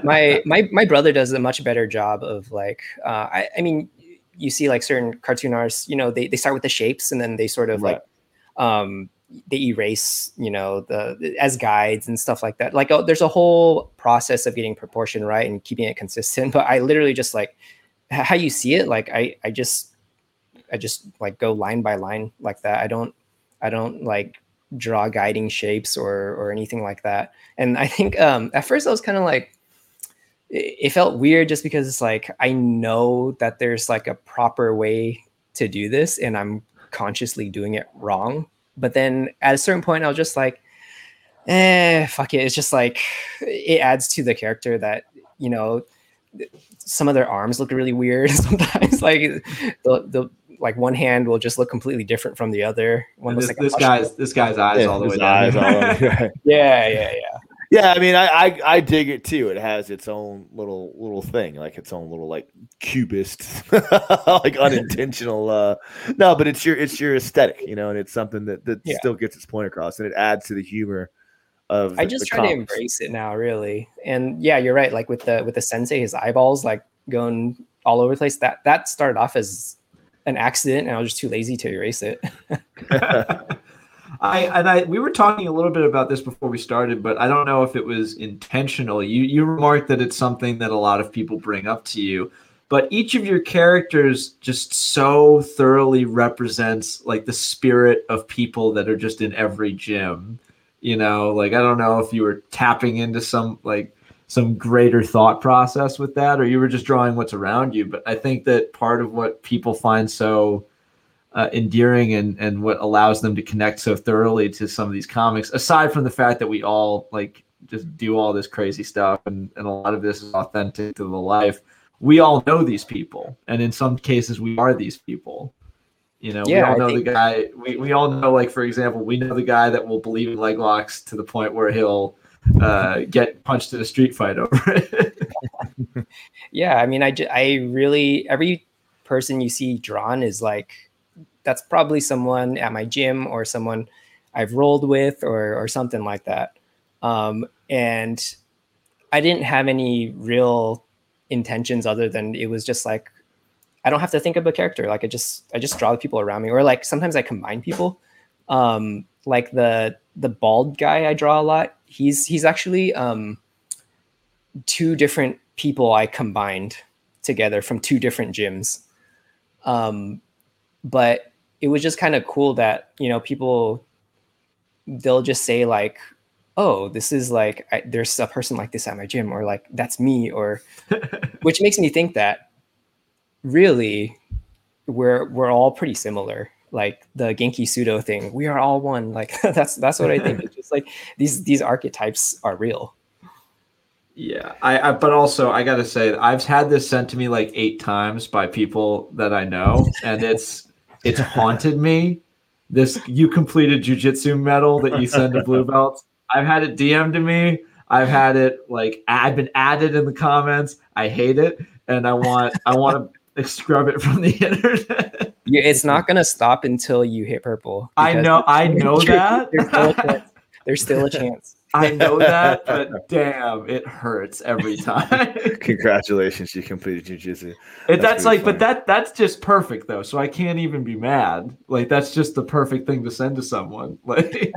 S3: my my my brother does a much better job of like uh, I, I mean you see like certain cartoon artists you know they, they start with the shapes and then they sort of
S2: Right.
S3: like um they erase you know the as guides and stuff like that like oh, there's a whole process of getting proportion right and keeping it consistent but i literally just like how you see it like i i just i just like go line by line like that i don't i don't like draw guiding shapes or or anything like that and i think um at first i was kind of like it felt weird just because it's like I know that there's like a proper way to do this and I'm consciously doing it wrong. But then at a certain point, I was just like, eh, fuck it. It's just like it adds to the character that, you know, some of their arms look really weird sometimes. like the, the like one hand will just look completely different from the other. One
S1: this,
S3: like
S1: this
S3: push-
S1: guy's this guy's eyes
S2: Yeah,
S1: all the way down.
S2: eyes.
S3: Yeah, yeah, yeah.
S2: Yeah, I mean, I, I I dig it too. It has its own little little thing, like its own little like cubist, like unintentional. uh No, but it's your it's your aesthetic, you know, and it's something that that
S3: Yeah.
S2: still gets its point across, and it adds to the humor of.
S3: I
S2: the-
S3: just
S2: the
S3: try to embrace it now, really. And yeah, you're right. Like with the with the sensei, his eyeballs like going all over the place. That that started off as an accident, and I was just too lazy to erase it.
S1: I and I we were talking a little bit about this before we started, but I don't know if it was intentional. You you remarked that it's something that a lot of people bring up to you, but each of your characters just so thoroughly represents like the spirit of people that are just in every gym. You know, like I don't know if you were tapping into some like some greater thought process with that or you were just drawing what's around you, but I think that part of what people find so uh, endearing and and what allows them to connect so thoroughly to some of these comics aside from the fact that we all like just do all this crazy stuff and, and a lot of this is authentic to the life we all know these people. And in some cases we are these people. You know we all know the guy we, we all know like for example we know the guy that will believe in leg locks to the point where he'll uh, get punched in a street fight over it
S3: yeah, I mean, I I really every person you see drawn is like that's probably someone at my gym or someone I've rolled with or or something like that. Um, and I didn't have any real intentions other than it was just like I don't have to think of a character. Like I just I just draw the people around me, or like sometimes I combine people. Um, like the the bald guy I draw a lot. He's he's actually um, two different people I combined together from two different gyms. Um, but it was just kind of cool that you know people they'll just say like oh this is like I, there's a person like this at my gym or like that's me or which makes me think that really we're we're all pretty similar like the genki pseudo thing we are all one like that's that's what i think it's just like these these archetypes are real
S1: Yeah, I, I but also I gotta say I've had this sent to me like eight times by people that I know, and it's it's haunted me. This you completed jujitsu medal that you send to blue belts. I've had it DM'd to me. I've had it like I've been added in the comments. I hate it, and I want I want to scrub it from the internet.
S3: Yeah, it's not gonna stop until you hit purple.
S1: I know I know that.
S3: there's still a chance. There's still a chance.
S1: I know that, but damn, it hurts every time.
S2: Congratulations, you completed jujitsu. That's
S1: that's,
S2: really
S1: like, but that that's just perfect though. So I can't even be mad. Like that's just the perfect thing to send to someone. Like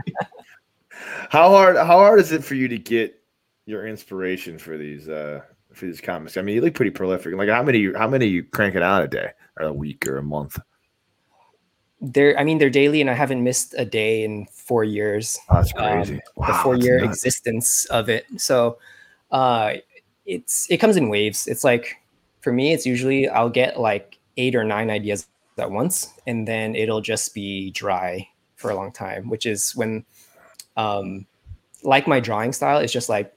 S2: How hard how hard is it for you to get your inspiration for these uh for these comics? I mean, you look pretty prolific. Like how many how many you cranking out a day or a week or a month?
S3: They're, I mean, they're daily, and I haven't missed a day in four years.
S2: Oh, that's
S3: Um,
S2: crazy.
S3: the four year
S2: nuts.
S3: existence of it. So, uh, it's it comes in waves. It's like for me, it's usually I'll get like eight or nine ideas at once, and then it'll just be dry for a long time. Which is when, um, like my drawing style, is just like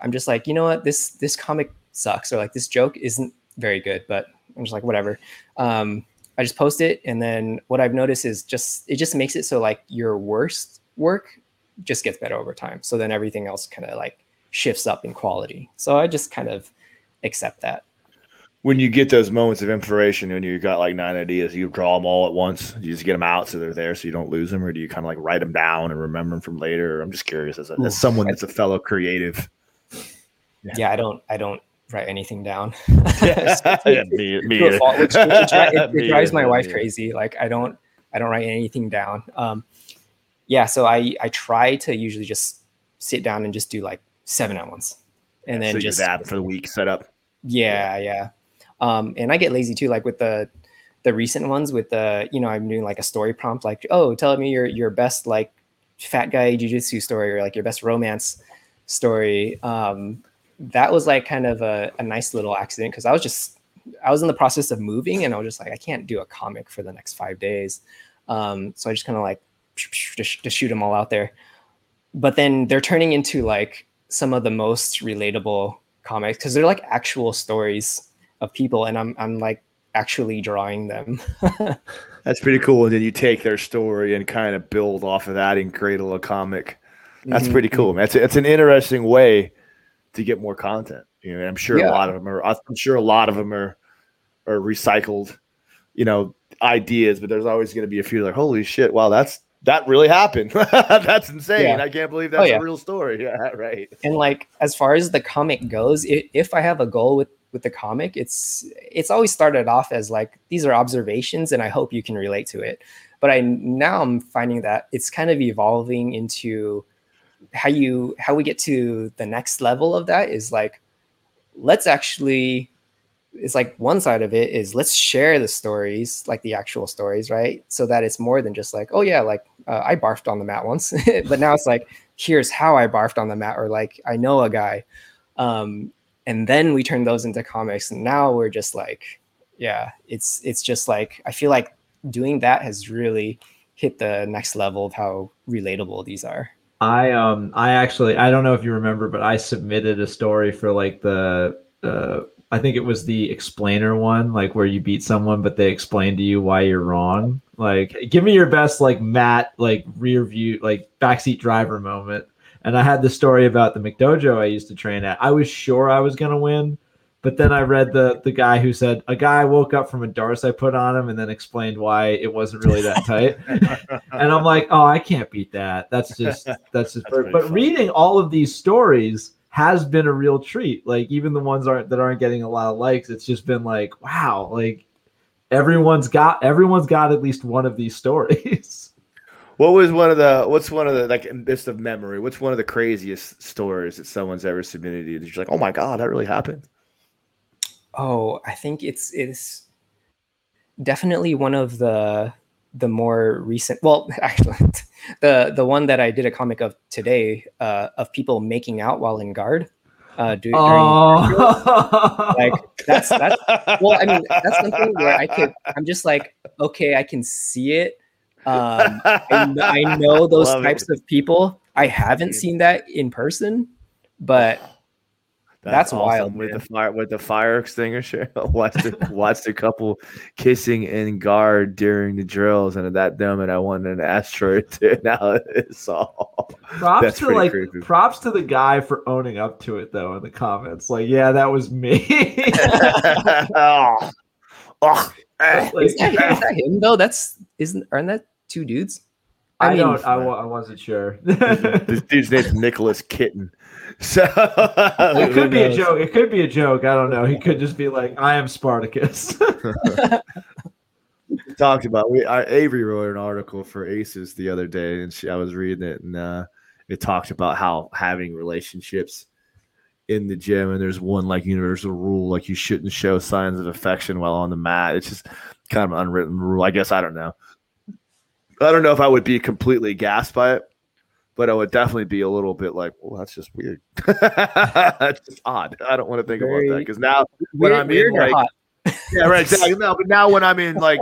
S3: I'm just like, you know what, this this comic sucks, or like this joke isn't very good, but I'm just like, whatever. Um, I just post it, and then what I've noticed is just it just makes it so like your worst work just gets better over time. So then everything else kind of like shifts up in quality. So I just kind of accept that.
S2: When you get those moments of inspiration and you've got like nine ideas, you draw them all at once. You just get them out so they're there so you don't lose them, or do you kind of like write them down and remember them from later? I'm just curious as, a, as someone that's a fellow creative.
S3: Yeah. yeah, I don't, I don't write anything down.
S2: yeah, me, me
S3: which, which, it, it drives my wife crazy. Like I don't, I don't write anything down. Um, yeah, so I I try to usually just sit down and just do like seven at once, and then
S2: so
S3: just
S2: that for the week setup.
S3: Yeah, yeah. Um, and I get lazy too, like with the the recent ones with the you know I'm doing like a story prompt, like oh, tell me your your best like fat guy jujitsu story or like your best romance story. Um, that was like kind of a, a nice little accident because I was just I was in the process of moving and I was just like I can't do a comic for the next five days. Um, so I just kind of like to, to shoot them all out there. But then they're turning into like some of the most relatable comics because they're like actual stories of people, and I'm I'm like actually drawing them.
S2: That's pretty cool. And then you take their story and kind of build off of that and cradle a comic. That's mm-hmm. pretty cool. Man. That's it's an interesting way to get more content. You know, I'm sure yeah. a lot of them are. I'm sure a lot of them are are recycled. You know, ideas, but there's always going to be a few like, holy shit, wow, that's that really happened. That's insane. Yeah. I can't believe oh, that's oh, yeah. a real story. Yeah, right.
S3: And like as far as the comic goes, it, if I have a goal with with the comic, it's it's always started off as like these are observations, and I hope you can relate to it. But I now I'm finding that it's kind of evolving into how you how we get to the next level of that is like let's actually it's like one side of it is let's share the stories like the actual stories right? So that it's more than just like oh yeah like uh, i barfed on the mat once. But now it's like here's how i barfed on the mat or like i know a guy. Um, and then we turn those into comics and now we're just like yeah it's it's just like i feel like doing that has really hit the next level of how relatable these are
S1: i um i actually i don't know if you remember but i submitted a story for like the uh I think it was the explainer one, like where you beat someone, but they explain to you why you're wrong. Like, give me your best, like Matt, like rear view, like backseat driver moment. And I had the story about the McDojo I used to train at. I was sure I was gonna win, but then I read the the guy who said a guy woke up from a darce I put on him and then explained why it wasn't really that tight. and I'm like, oh, I can't beat that. That's just that's just. That's but reading all of these stories has been a real treat. Like even the ones aren't that aren't getting a lot of likes, it's just been like, wow, like everyone's got everyone's got at least one of these stories.
S2: What was one of the what's one of the like in list of memory? What's one of the craziest stories that someone's ever submitted to you? That you're like, oh my god, that really happened.
S3: Oh, I think it's it's definitely one of the the more recent well actually the the one that i did a comic of today uh of people making out while in guard uh do, oh. like that's that's well i mean that's something where i could i'm just like okay i can see it um i, I know those Love types it. of people i haven't seen that in person but that's, That's awesome. wild
S2: with man. the fire with the fire extinguisher. watched a, watched a couple kissing in guard during the drills, and at that moment, I wanted an asteroid to now it's all.
S1: Props to like creepy. props to the guy for owning up to it though in the comments. Like, yeah, that was me.
S3: oh. Oh. Like, is, that, is that him though? That's isn't aren't that two dudes?
S1: I, I mean, don't. I, I wasn't sure.
S2: this dude's name's Nicholas Kitten. So
S1: it could be a joke. It could be a joke. I don't know. He could just be like, "I am Spartacus."
S2: talked about we I, Averi wrote an article for Aces the other day, and she, I was reading it, and uh, it talked about how having relationships in the gym, and there's one like universal rule, like you shouldn't show signs of affection while on the mat. It's just kind of an unwritten rule. I guess I don't know. I don't know if I would be completely gassed by it but I would definitely be a little bit like, well, that's just weird. that's just odd. I don't want to think Very, about that because now when I'm in like, yeah, right, exactly. No, but now when I'm in like,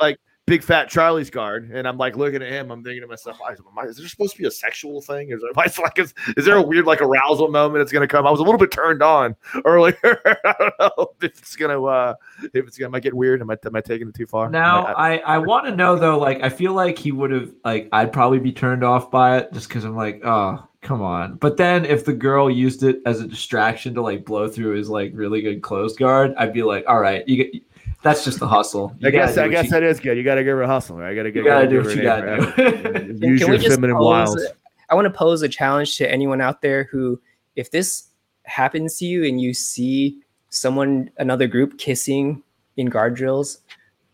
S2: like big fat Charlie's guard, and I'm like looking at him. I'm thinking to myself, "Am is there supposed to be a sexual thing? Is there, like, is, is there a weird like arousal moment that's gonna come? I was a little bit turned on earlier. I don't know if it's gonna, uh, if it's gonna, I getting weird? Am I, am I taking it too far?
S1: Now
S2: I-
S1: I I want to know though. Like I feel like he would have like I'd probably be turned off by it just because I'm like oh come on. But then if the girl used it as a distraction to like blow through his like really good closed guard, I'd be like all right, you get that's just the hustle. You
S2: I guess
S1: gotta
S2: I guess
S1: you-
S2: that is good. You got to give her a hustle. Right? I got to
S1: you
S2: give.
S1: gotta do what you gotta
S2: A.
S1: do.
S3: Can-
S2: Use your feminine
S3: pose-
S2: wiles.
S3: I want to pose a challenge to anyone out there who, if this happens to you and you see someone, another group kissing in guard drills,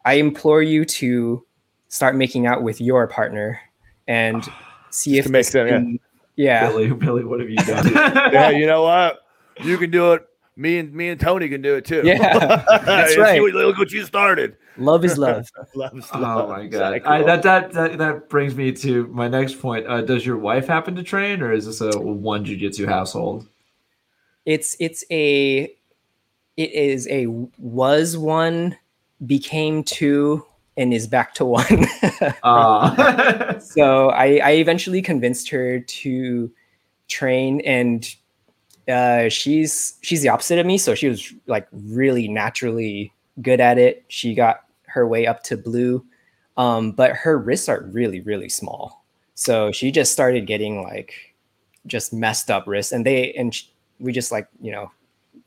S3: I implore you to start making out with your partner and see if
S2: to make
S3: this
S2: them, yeah.
S3: yeah.
S1: Billy, Billy, what have you done?
S2: yeah, you know what? You can do it. Me and me and Tony can do it too.
S3: Yeah, that's
S2: See
S3: right.
S2: what- Look what you started.
S3: Love is love.
S2: Love's
S1: Oh
S2: love.
S1: my god!
S2: Exactly.
S1: I, that, that that that brings me to my next point. Uh, does your wife happen to train, or is this a one jujitsu household?
S3: it's it's a it is a was one became two and is back to one
S1: Uh,
S3: so I, I eventually convinced her to train and uh, she's she's the opposite of me so she was like really naturally good at it. She got her way up to blue. Um, but her wrists are really really small. So she just started getting like just messed up wrists. And they and sh- we just like you know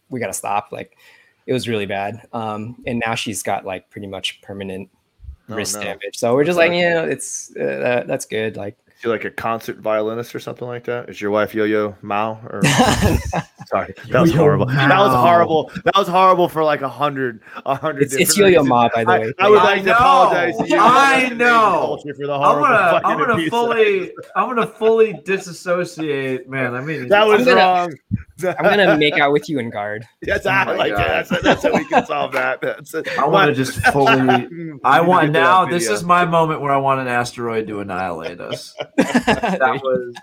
S3: we gotta stop. Like it was really bad. Um, and now she's got like pretty much permanent
S2: Oh,
S3: wrist
S2: no.
S3: damage. So we're just like, you know, it's uh, that's good. Like,
S2: she like a concert violinist or something like that? Is your wife Yo-Yo Mao? Or sorry, that was
S1: Yo-Yo
S2: horrible. That was
S1: Mao.
S2: horrible. That was horrible for like a hundred, a hundred.
S3: it's, it's
S2: different
S3: Yo-Yo. Ma, by the
S2: I,
S3: way.
S2: I would
S1: I
S2: like to apologize to you.
S1: I know.
S2: For the
S1: I'm
S2: horrible
S1: gonna I'm gonna
S2: abuse.
S1: fully I'm gonna fully disassociate. Man, I mean
S2: That was
S3: gonna-
S2: wrong.
S3: I'm gonna make out with you in guard.
S2: Yes,
S1: Oh
S2: I like
S1: God.
S2: that. That's, that's how we can solve that. That's it.
S1: I want to just fully. I
S2: We need to
S1: want now. This is my moment where I want an asteroid to annihilate us. That was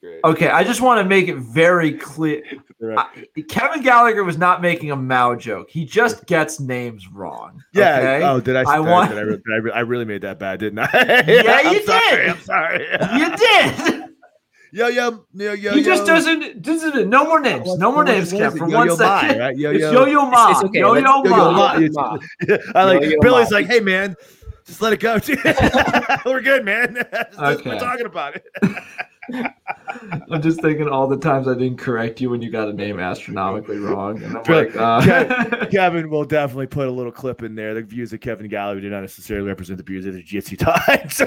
S2: great.
S1: okay. I just want to make it very clear.
S2: Right.
S1: I- Kevin Gallagher was not making a Mao joke. He just gets names wrong.
S2: Yeah.
S1: okay?
S2: Oh, did I?
S1: I
S2: I,
S1: want-
S2: did I, did I, re- I really made that bad, didn't I?
S1: Yeah,
S2: I'm
S1: you
S2: sorry,
S1: did.
S2: I'm sorry.
S1: you did.
S2: Yo yo yo yo.
S1: he just
S2: yo.
S1: doesn't. doesn't no more names.
S2: What-
S1: No more names,
S2: what is
S1: Kev.
S2: it?
S1: For
S2: Yo-yo
S1: one
S2: Ma,
S1: second.
S2: right? Yo
S1: It's
S2: yo.
S1: Yo-Yo Ma.
S3: it's okay.
S1: Yo-Yo
S3: Let's-
S2: Yo-yo
S1: Ma.
S2: Ma.
S3: Yo-yo Ma.
S2: I like
S3: Yo-yo
S2: Billy's
S3: Ma.
S2: like, hey man, just let it go. We're good, man. Just- just-
S1: Okay.
S2: We're talking about it.
S1: I'm just thinking all the times I didn't correct you when you got a name astronomically wrong, and I'm like, uh,
S2: Kevin will definitely put a little clip in there. The views of Kevin Gallagher do not necessarily represent the views of the Jitsu Times.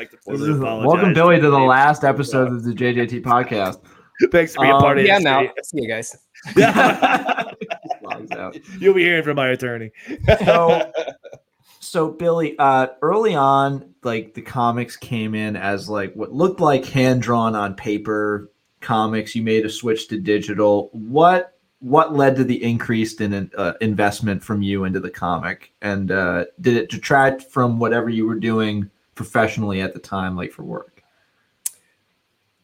S2: We'd like to formally
S1: is-
S2: apologize
S1: welcome, Billy, to the last episode of the JJT podcast.
S2: Thanks for being
S1: Um,
S2: part of
S3: yeah,
S2: it.
S3: I'm out. See you guys.
S2: You'll be hearing from my attorney.
S1: so so billy uh early on like the comics came in as like what looked like hand drawn on paper comics you made a switch to digital what what led to the increased in uh, investment from you into the comic and uh did it detract from whatever you were doing professionally at the time like for work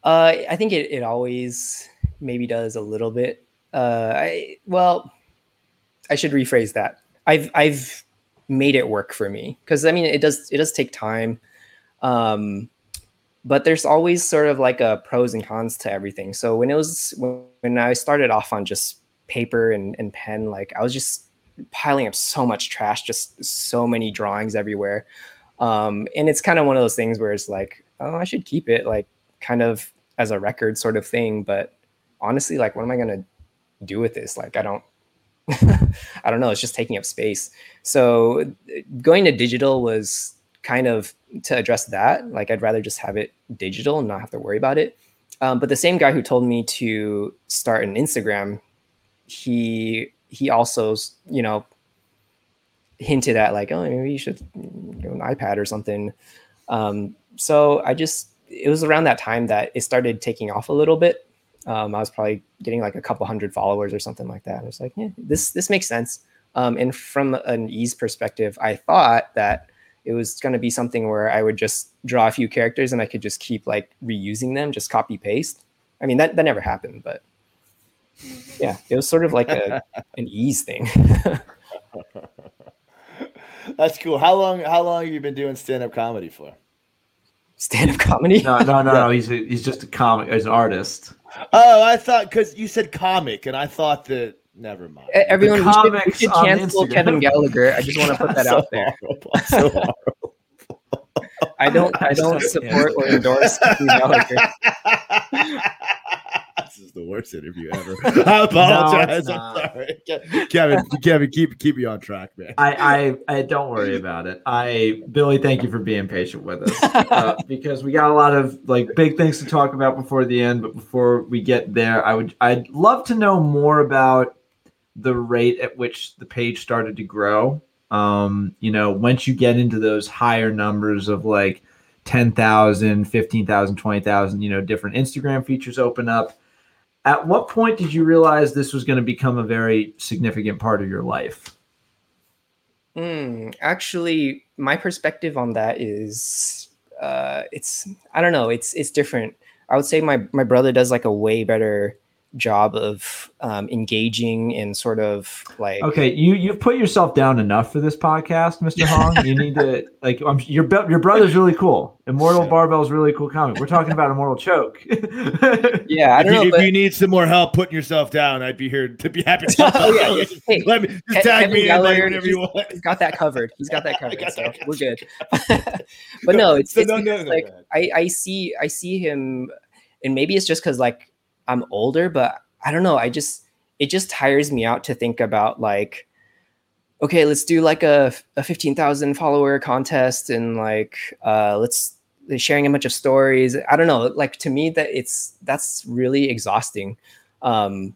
S3: Uh, I think it, it always maybe does a little bit. Uh, I well, I should rephrase that. I've I've made it work for me because I mean it does it does take time, um, but there's always sort of like a pros and cons to everything. So when it was when I started off on just paper and, and pen, like I was just piling up so much trash, just so many drawings everywhere. Um, and it's kind of one of those things where it's like, oh, I should keep it like kind of as a record sort of thing. But honestly, like, what am I gonna do with this? Like, I don't, I don't know. It's just taking up space. So going to digital was kind of to address that. Like, I'd rather just have it digital and not have to worry about it. Um, but the same guy who told me to start an Instagram, he he also, you know, hinted at like, oh, maybe you should go an iPad or something. Um, so I just it was around that time that it started taking off a little bit. Um, I was probably getting like a couple hundred followers or something like that. I was like, yeah, this this makes sense. Um, and from an ease perspective, I thought that it was going to be something where I would just draw a few characters and I could just keep like reusing them, just copy paste. I mean, that that never happened, but yeah, it was sort of like a an ease thing.
S4: That's cool. How long? How long have you been doing stand up comedy for?
S3: Stand up comedy?
S1: No, no, no, no. He's a, he's just a comic. He's an artist.
S4: Oh, I thought because you said comic, and I thought that. Never mind.
S3: Everyone, we should, we
S1: comics
S3: should cancel
S1: Instagram.
S3: Kevin Gallagher. I just want to put that
S4: So
S3: out there.
S4: horrible. So.
S3: I don't, I don't support or endorse Kevin Gallagher.
S4: This is the worst interview ever. I apologize.
S1: not.
S4: I'm sorry, Kevin. Kevin, keep keep me on track, man.
S1: I, I, I don't worry about it. I, Billy, thank you for being patient with us uh, because we got a lot of like big things to talk about before the end. But before we get there, I would, I'd love to know more about the rate at which the page started to grow. Um, you know, once you get into those higher numbers of like 10,000, 15,000, 20,000, you know, different Instagram features open up. At what point did you realize this was going to become a very significant part of your life?
S3: Mm, actually, my perspective on that is, uh, it's I don't know, it's it's different. I would say my my brother does like a way better job of um, engaging and sort of like
S1: Okay, you you've put yourself down enough for this podcast, Mr. Hong. You need to like I'm, your your brother's really cool. Immortal Barbell's really cool comic. We're talking about Immortal Choke.
S3: yeah, I
S4: If
S3: don't
S4: you,
S3: know.
S4: if
S3: but-
S4: you need some more help putting yourself down, I'd be here to be happy to help.
S3: Oh, yeah, yeah. Hey,
S4: Let me just
S3: Ke-
S4: tag
S3: Kevin
S4: me in
S3: Gallagher,
S4: like whatever you
S3: he's-
S4: want.
S3: he's got that covered. He's got that covered.
S4: got
S3: so
S4: that
S3: we're good. but no, it's,
S4: So
S3: it's
S4: no, no,
S3: because,
S4: no,
S3: like. I, I see I see him, and maybe it's just because like I'm older, but I don't know. I just it just tires me out to think about like, okay, let's do like a a fifteen thousand follower contest, and like uh let's sharing a bunch of stories. I don't know. Like to me, that it's that's really exhausting. Um,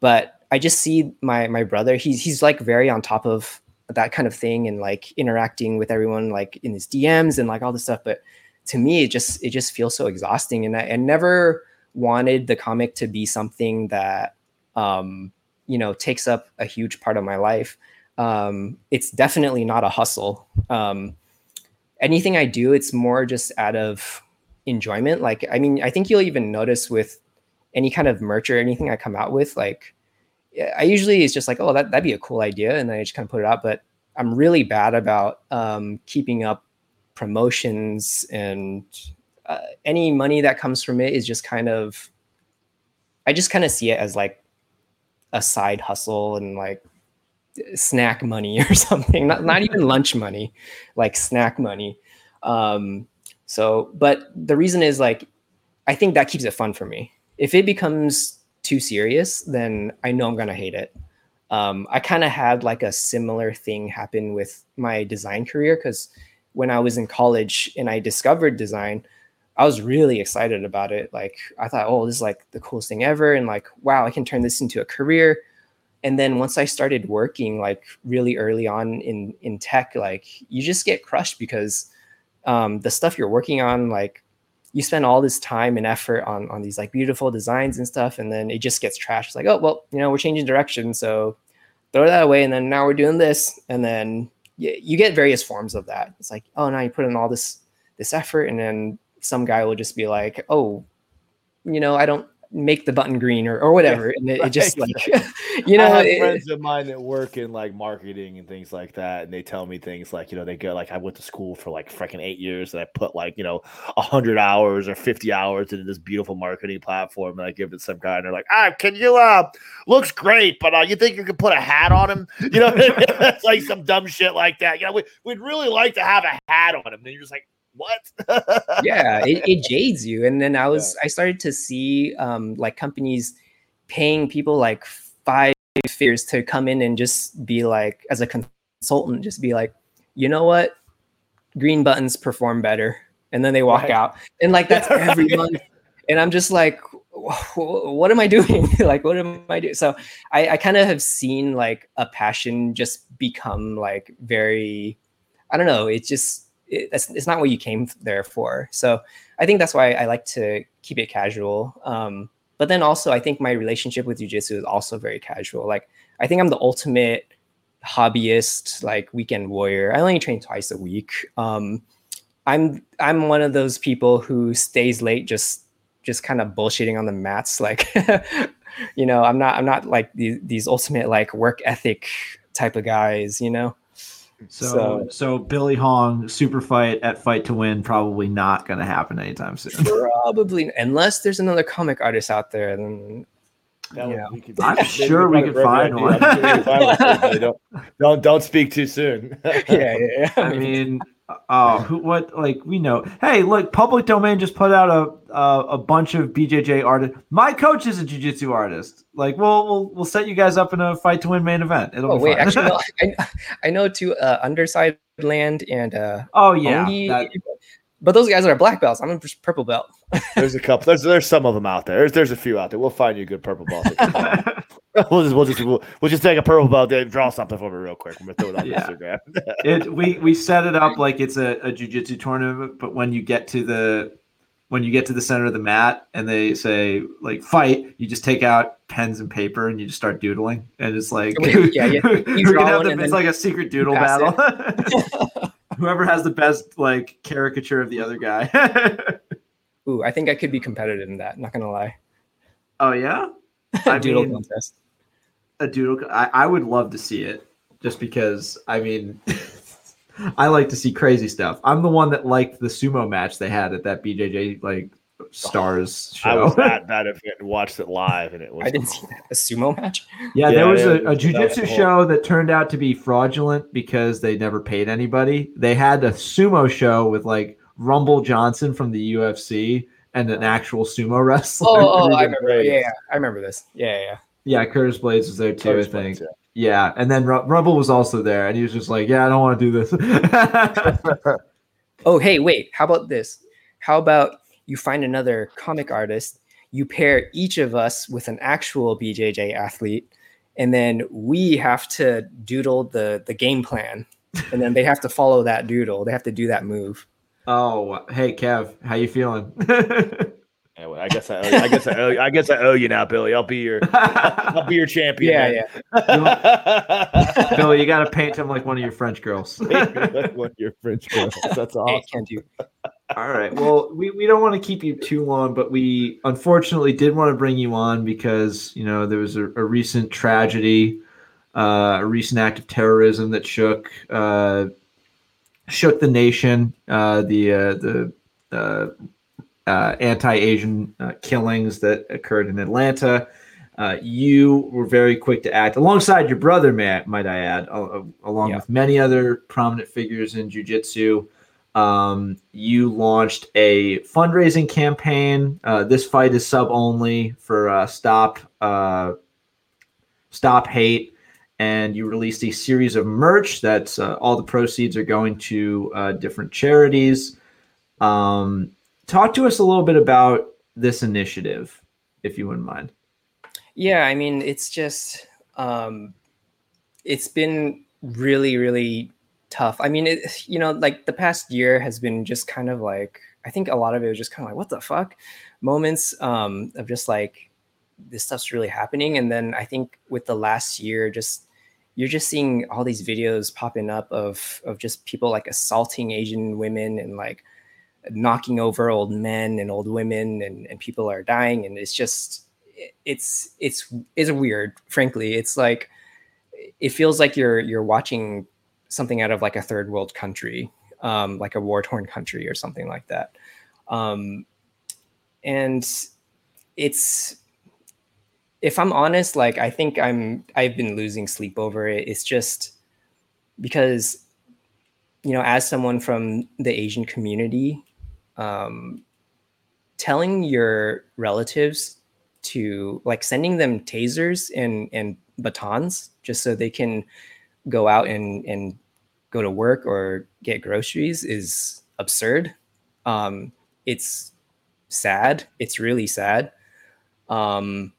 S3: but I just see my my brother. He's he's like very on top of that kind of thing and like interacting with everyone like in his DMs and like all this stuff. But to me, it just it just feels so exhausting. And I, I never wanted the comic to be something that um, you know takes up a huge part of my life. Um, it's definitely not a hustle. Um, anything I do, it's more just out of enjoyment. Like I mean, I think you'll even notice with any kind of merch or anything I come out with, like I usually it's just like, oh, that that'd be a cool idea, and I just kind of put it out. But I'm really bad about um, keeping up promotions and uh, any money that comes from it is just kind of. I just kind of see it as like a side hustle and like snack money or something. Not not even lunch money, like snack money. Um, so, but the reason is like, I think that keeps it fun for me. If it becomes too serious, then I know I'm gonna hate it. Um, I kind of had like a similar thing happen with my design career because when I was in college and I discovered design, I was really excited about it. Like I thought, oh, this is like the coolest thing ever, and like, wow, I can turn this into a career. And then once I started working, like really early on in in tech, like you just get crushed because um, the stuff you're working on, like you spend all this time and effort on on these like beautiful designs and stuff, and then it just gets trashed. It's like, oh well, you know, we're changing direction, so throw that away, and then now we're doing this, and then y- you get various forms of that. It's like, oh, now you put in all this this effort, and then some guy will just be like, oh, you know, I don't make the button green or, or whatever, and it, it just like, you know,
S4: I have
S3: it-
S4: friends of mine that work in like marketing and things like that, and they tell me things like, you know, they go like, I went to school for like freaking eight years, and I put like, you know, hundred hours or fifty hours into this beautiful marketing platform, and I give it to some guy, and they're like, ah, can you? uh Looks great, but uh, you think you could put a hat on him? You know, it's like some dumb shit like that. You know, we, we'd really like to have a hat on him. And you're just like, what?
S3: yeah it, it jades you. And then i was i started to see um like companies paying people like five figures to come in and just be like as a consultant just be like you know what? Green buttons perform better. And then they walk
S4: Right.
S3: out. And like that's
S4: Yeah,
S3: every
S4: right.
S3: month. And i'm just like what am i doing? Like what am i doing so i, I kind of have seen like a passion just become like very i don't know it's just it, that's it's not what you came there for. So i think that's why i like to keep it casual. Um but then also i think my relationship with jiu-jitsu is also very casual. Like i think i'm the ultimate hobbyist like weekend warrior. I only train twice a week. Um i'm i'm one of those people who stays late just just kind of bullshitting on the mats. Like you know i'm not i'm not like these, these ultimate like work ethic type of guys you know
S1: So,
S3: So-
S1: so Billy Hong super fight at Fight to Win probably not going to happen anytime soon.
S3: Probably, unless there's another comic artist out there, then
S4: That would-
S3: Yeah.
S4: we could-
S1: I'm sure we
S4: find
S1: could find one.
S4: idea. I'm sure we could find one Don't, don't don't speak too soon.
S3: yeah, yeah, yeah.
S1: I mean, oh, who, what, like, we know. Hey, look, Public Domain just put out a a, a bunch of BJJ artists. My coach is a jiu-jitsu artist. Like, we'll we'll we'll set you guys up in a fight to win main event. It'll
S3: oh
S1: be
S3: wait,
S1: fun.
S3: actually, no, I, I know two uh, underside land and uh,
S1: oh yeah,
S3: Ongi-
S1: that-
S3: but those guys are black belts. I'm a purple belt.
S4: there's a couple. There's there's some of them out there. There's there's a few out there. We'll find you a good purple belt. we'll just we'll just we'll, we'll just take a purple belt and draw something for me real quick. I'm gonna throw it on
S1: Yeah.
S4: Instagram.
S1: it we we set it up like it's a, a jiu-jitsu tournament but when you get to the when you get to the center of the mat and they say like fight you just take out pens and paper and you just start doodling and it's like
S3: Wait, yeah, yeah. You
S1: who can
S3: draw
S1: have the,
S3: and
S1: it's like a secret doodle battle whoever has the best like caricature of the other guy
S3: Ooh, I think I could be competitive in that. Not gonna lie.
S1: oh yeah I
S3: Doodle
S1: mean,
S3: contest.
S1: A doodle I, I would love to see it just because i mean i like to see crazy stuff i'm the one that liked the sumo match they had at that bjj like stars oh, show
S4: I was at that event and watched it live, and it was.
S3: I didn't see that. a sumo match.
S1: yeah,
S4: Yeah,
S1: there was
S4: yeah,
S1: a, a
S4: was
S1: jiu-jitsu show that turned out to be fraudulent because they never paid anybody they had a sumo show with like rumble johnson from the ufc and an oh. actual sumo wrestler
S3: Oh, oh, oh
S4: I
S3: remember. Yeah, yeah, I remember this. Yeah, yeah.
S1: Yeah curtis blaydes was there too
S4: Curtis
S1: i think
S4: Blaydes, yeah.
S1: yeah and then Ru- rumble was also there and he was just like yeah i don't want to do this
S3: Oh, hey, wait. How about this? How about you find another comic artist, you pair each of us with an actual BJJ athlete, and then we have to doodle the the game plan, and then they have to follow that doodle. They have to do that move.
S1: Oh, hey Kev, how you feeling?
S4: Yeah, well, I guess I, owe, I guess I owe, I guess I owe you now, Billy. I'll be your I'll be your champion.
S3: Yeah,
S4: man.
S3: yeah.
S1: Billy, you got to paint him like one of your French girls.
S4: Like one of your French girls. That's
S3: Hey,
S4: awesome.
S3: can't you?
S1: All right. Well, we, we don't want to keep you too long, but we unfortunately did want to bring you on because, you know, there was a, a recent tragedy, uh, a recent act of terrorism that shook uh, shook the nation. Uh, the uh, the uh, anti-Asian uh, killings that occurred in Atlanta. Uh, you were very quick to act alongside your brother, Matt, might I add, al- along
S3: Yeah.
S1: with many other prominent figures in jiu-jitsu. Um, you launched a fundraising campaign. Uh, this fight is sub only for uh, stop uh, stop hate, and you released a series of merch. That's uh, all the proceeds are going to uh, different charities. Um, talk to us a little bit about this initiative, if you wouldn't mind.
S3: Yeah, I mean, it's just um it's been really really tough. I mean, it you know, like the past year has been just kind of like I think a lot of it was just kind of like what the fuck moments um of just like this stuff's really happening and then I think with the last year just you're just seeing all these videos popping up of of just people like assaulting Asian women and like knocking over old men and old women and, and people are dying. And it's just it's it's it's weird frankly. It's like it feels like you're you're watching something out of like a third world country um like a war torn country or something like that. Um and it's if i'm honest like i think i'm i've been losing sleep over it. It's just because you know as someone from the asian community um telling your relatives to like sending them tasers and and batons just so they can go out and and go to work or get groceries is absurd. Um it's sad. It's really sad. Um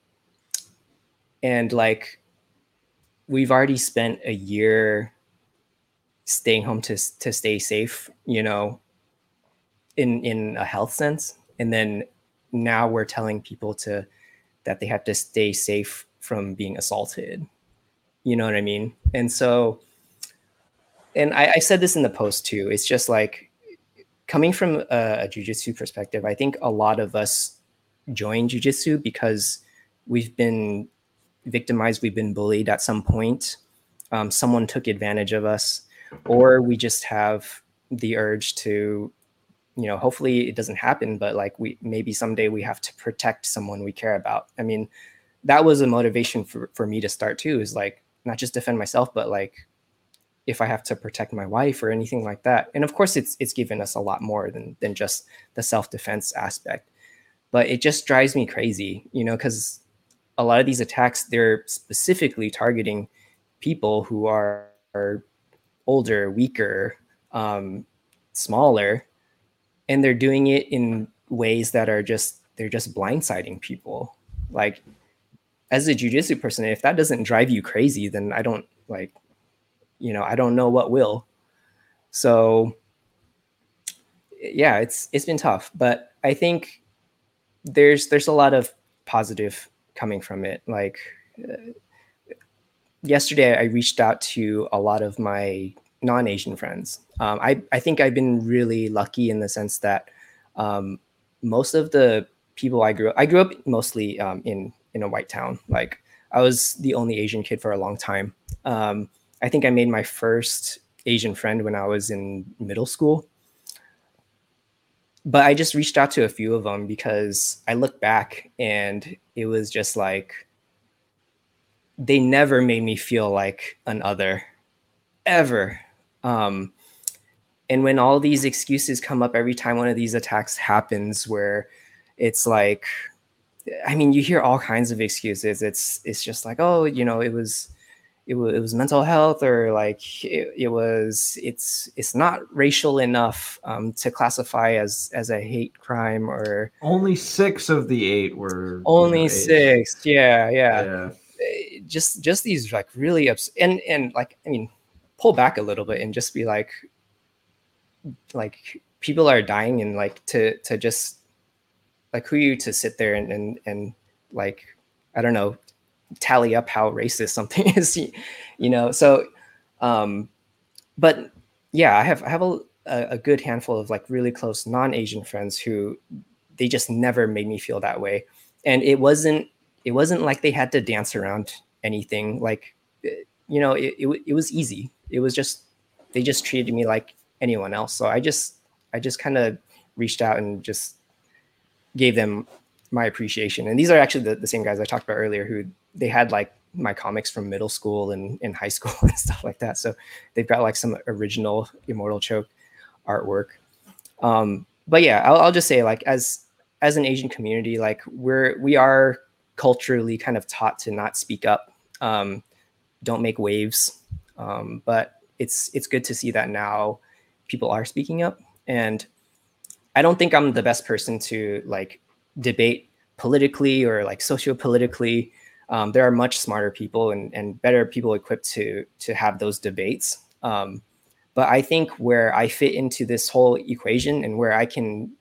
S3: and like we've already spent a year staying home to to stay safe you know in in a health sense. And then now we're telling people to that they have to stay safe from being assaulted. You know what i mean? And so and i, I said this in the post too. It's just like coming from a, a jiu-jitsu perspective i think a lot of us join jiu-jitsu because we've been victimized we've been bullied at some point. Um, someone took advantage of us or we just have the urge to you know hopefully it doesn't happen but like we maybe someday we have to protect someone we care about. I mean that was a motivation for, for me to start too is like not just defend myself but like if i have to protect my wife or anything like that. And of course it's it's given us a lot more than than just the self-defense aspect. But it just drives me crazy you know because a lot of these attacks they're specifically targeting people who are, are older weaker um, smaller and they're doing it in ways that are just they're just blindsiding people. Like as a jujitsu person if that doesn't drive you crazy then i don't like you know i don't know what will. So yeah it's it's been tough but i think there's there's a lot of positive coming from it. Like uh, yesterday i reached out to a lot of my non-asian friends. Um, I, I think i've been really lucky in the sense that um, most of the people i grew up i grew up mostly um, in in a white town. Like i was the only asian kid for a long time. Um, i think i made my first asian friend when i was in middle school. But i just reached out to a few of them because i look back and it was just like they never made me feel like an other ever um, and when all these excuses come up every time one of these attacks happens, where it's like, I mean, you hear all kinds of excuses. It's it's just like, oh, you know, it was it was, it was mental health or like it, it, was it's it's not racial enough um, to classify as as a hate crime or
S1: only six of the eight were
S3: only you know, six. Yeah, yeah,
S1: yeah.
S3: Eh, just just these like really ups and and like i mean pull back a little bit and just be like like people are dying and like to to just like who you to sit there and and, and like i don't know tally up how racist something is you know? So um but yeah i have i have a, a good handful of like really close non-asian friends who they just never made me feel that way. And it wasn't it wasn't like they had to dance around anything like eh, you know it, it, it was easy it was just they just treated me like anyone else. So I just I just kind of reached out and just gave them my appreciation. And these are actually the, the same guys I talked about earlier who they had like my comics from middle school and in high school and stuff like that. So they've got like some original Immortal Choke artwork. Um, but yeah, I'll, I'll just say like as as an Asian community, like we're we are culturally kind of taught to not speak up, um, don't make waves. Um, but it's it's good to see that now people are speaking up. And i don't think i'm the best person to like debate politically or like socio-politically. Um, there are much smarter people and, and better people equipped to to have those debates. Um, but i think where i fit into this whole equation and where i can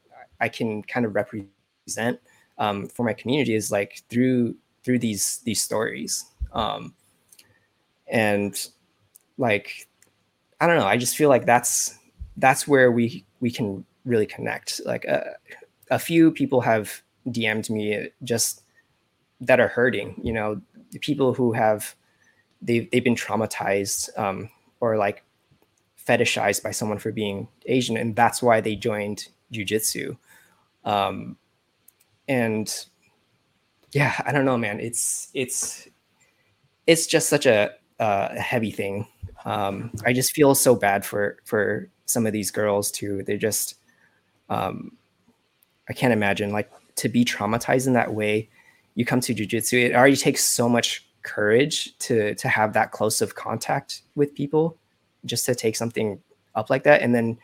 S3: i can kind of represent um, for my community is like through through these these stories. Um, and like i don't know i just feel like that's that's where we we can really connect. Like a, uh, a few people have DM'd me just that are hurting. You know, people who have they've they've been traumatized um, or like fetishized by someone for being Asian, and that's why they joined jujitsu. Um, and yeah, I don't know, man. It's it's it's just such a, a heavy thing. Um, I just feel so bad for for some of these girls too. They're just, um, I can't imagine like to be traumatized in that way. You come to jujitsu, it already takes so much courage to to have that close of contact with people, just to take something up like that, and then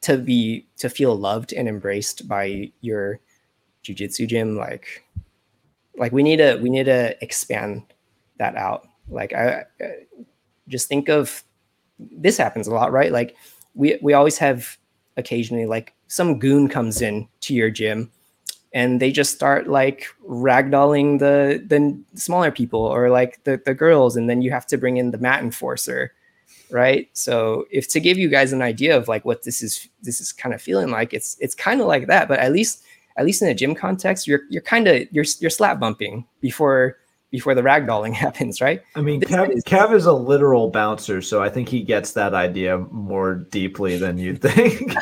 S3: to be to feel loved and embraced by your jujitsu gym. Like, like we need to we need to expand that out. Like I, I just think of this happens a lot, right? Like we we always have occasionally like some goon comes in to your gym and they just start like ragdolling the the smaller people or like the, the girls and then you have to bring in the mat enforcer right so if to give you guys an idea of like what this is this is kind of feeling like it's it's kind of like that but at least at least in a gym context you're you're kind of you're you're slap bumping before before the ragdolling happens, right?
S1: I mean, Kev,
S3: is-
S1: Kev is a literal bouncer, so I think he gets that idea more deeply than you'd think.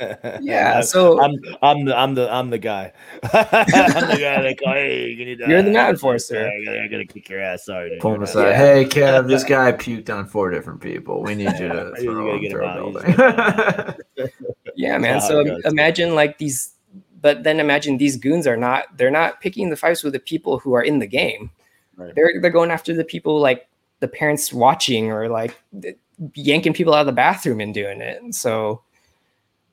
S3: yeah. So
S2: I'm I'm the I'm the I'm the guy. I'm the guy that go, hey, you need to,
S3: You're the man enforcer.
S2: I gotta, I gotta kick your ass. Sorry. dude.
S1: Pull him aside.
S2: not-
S1: Hey, Kev, this guy puked on four different people. We need you to throw him
S2: get him
S1: through a building.
S3: yeah, man.
S2: how
S3: So imagine like these, but then imagine these goons are not. They're not picking the fights with the people who are in the game.
S2: Right.
S3: They're they're going after the people like the parents watching or like yanking people out of the bathroom and doing it. So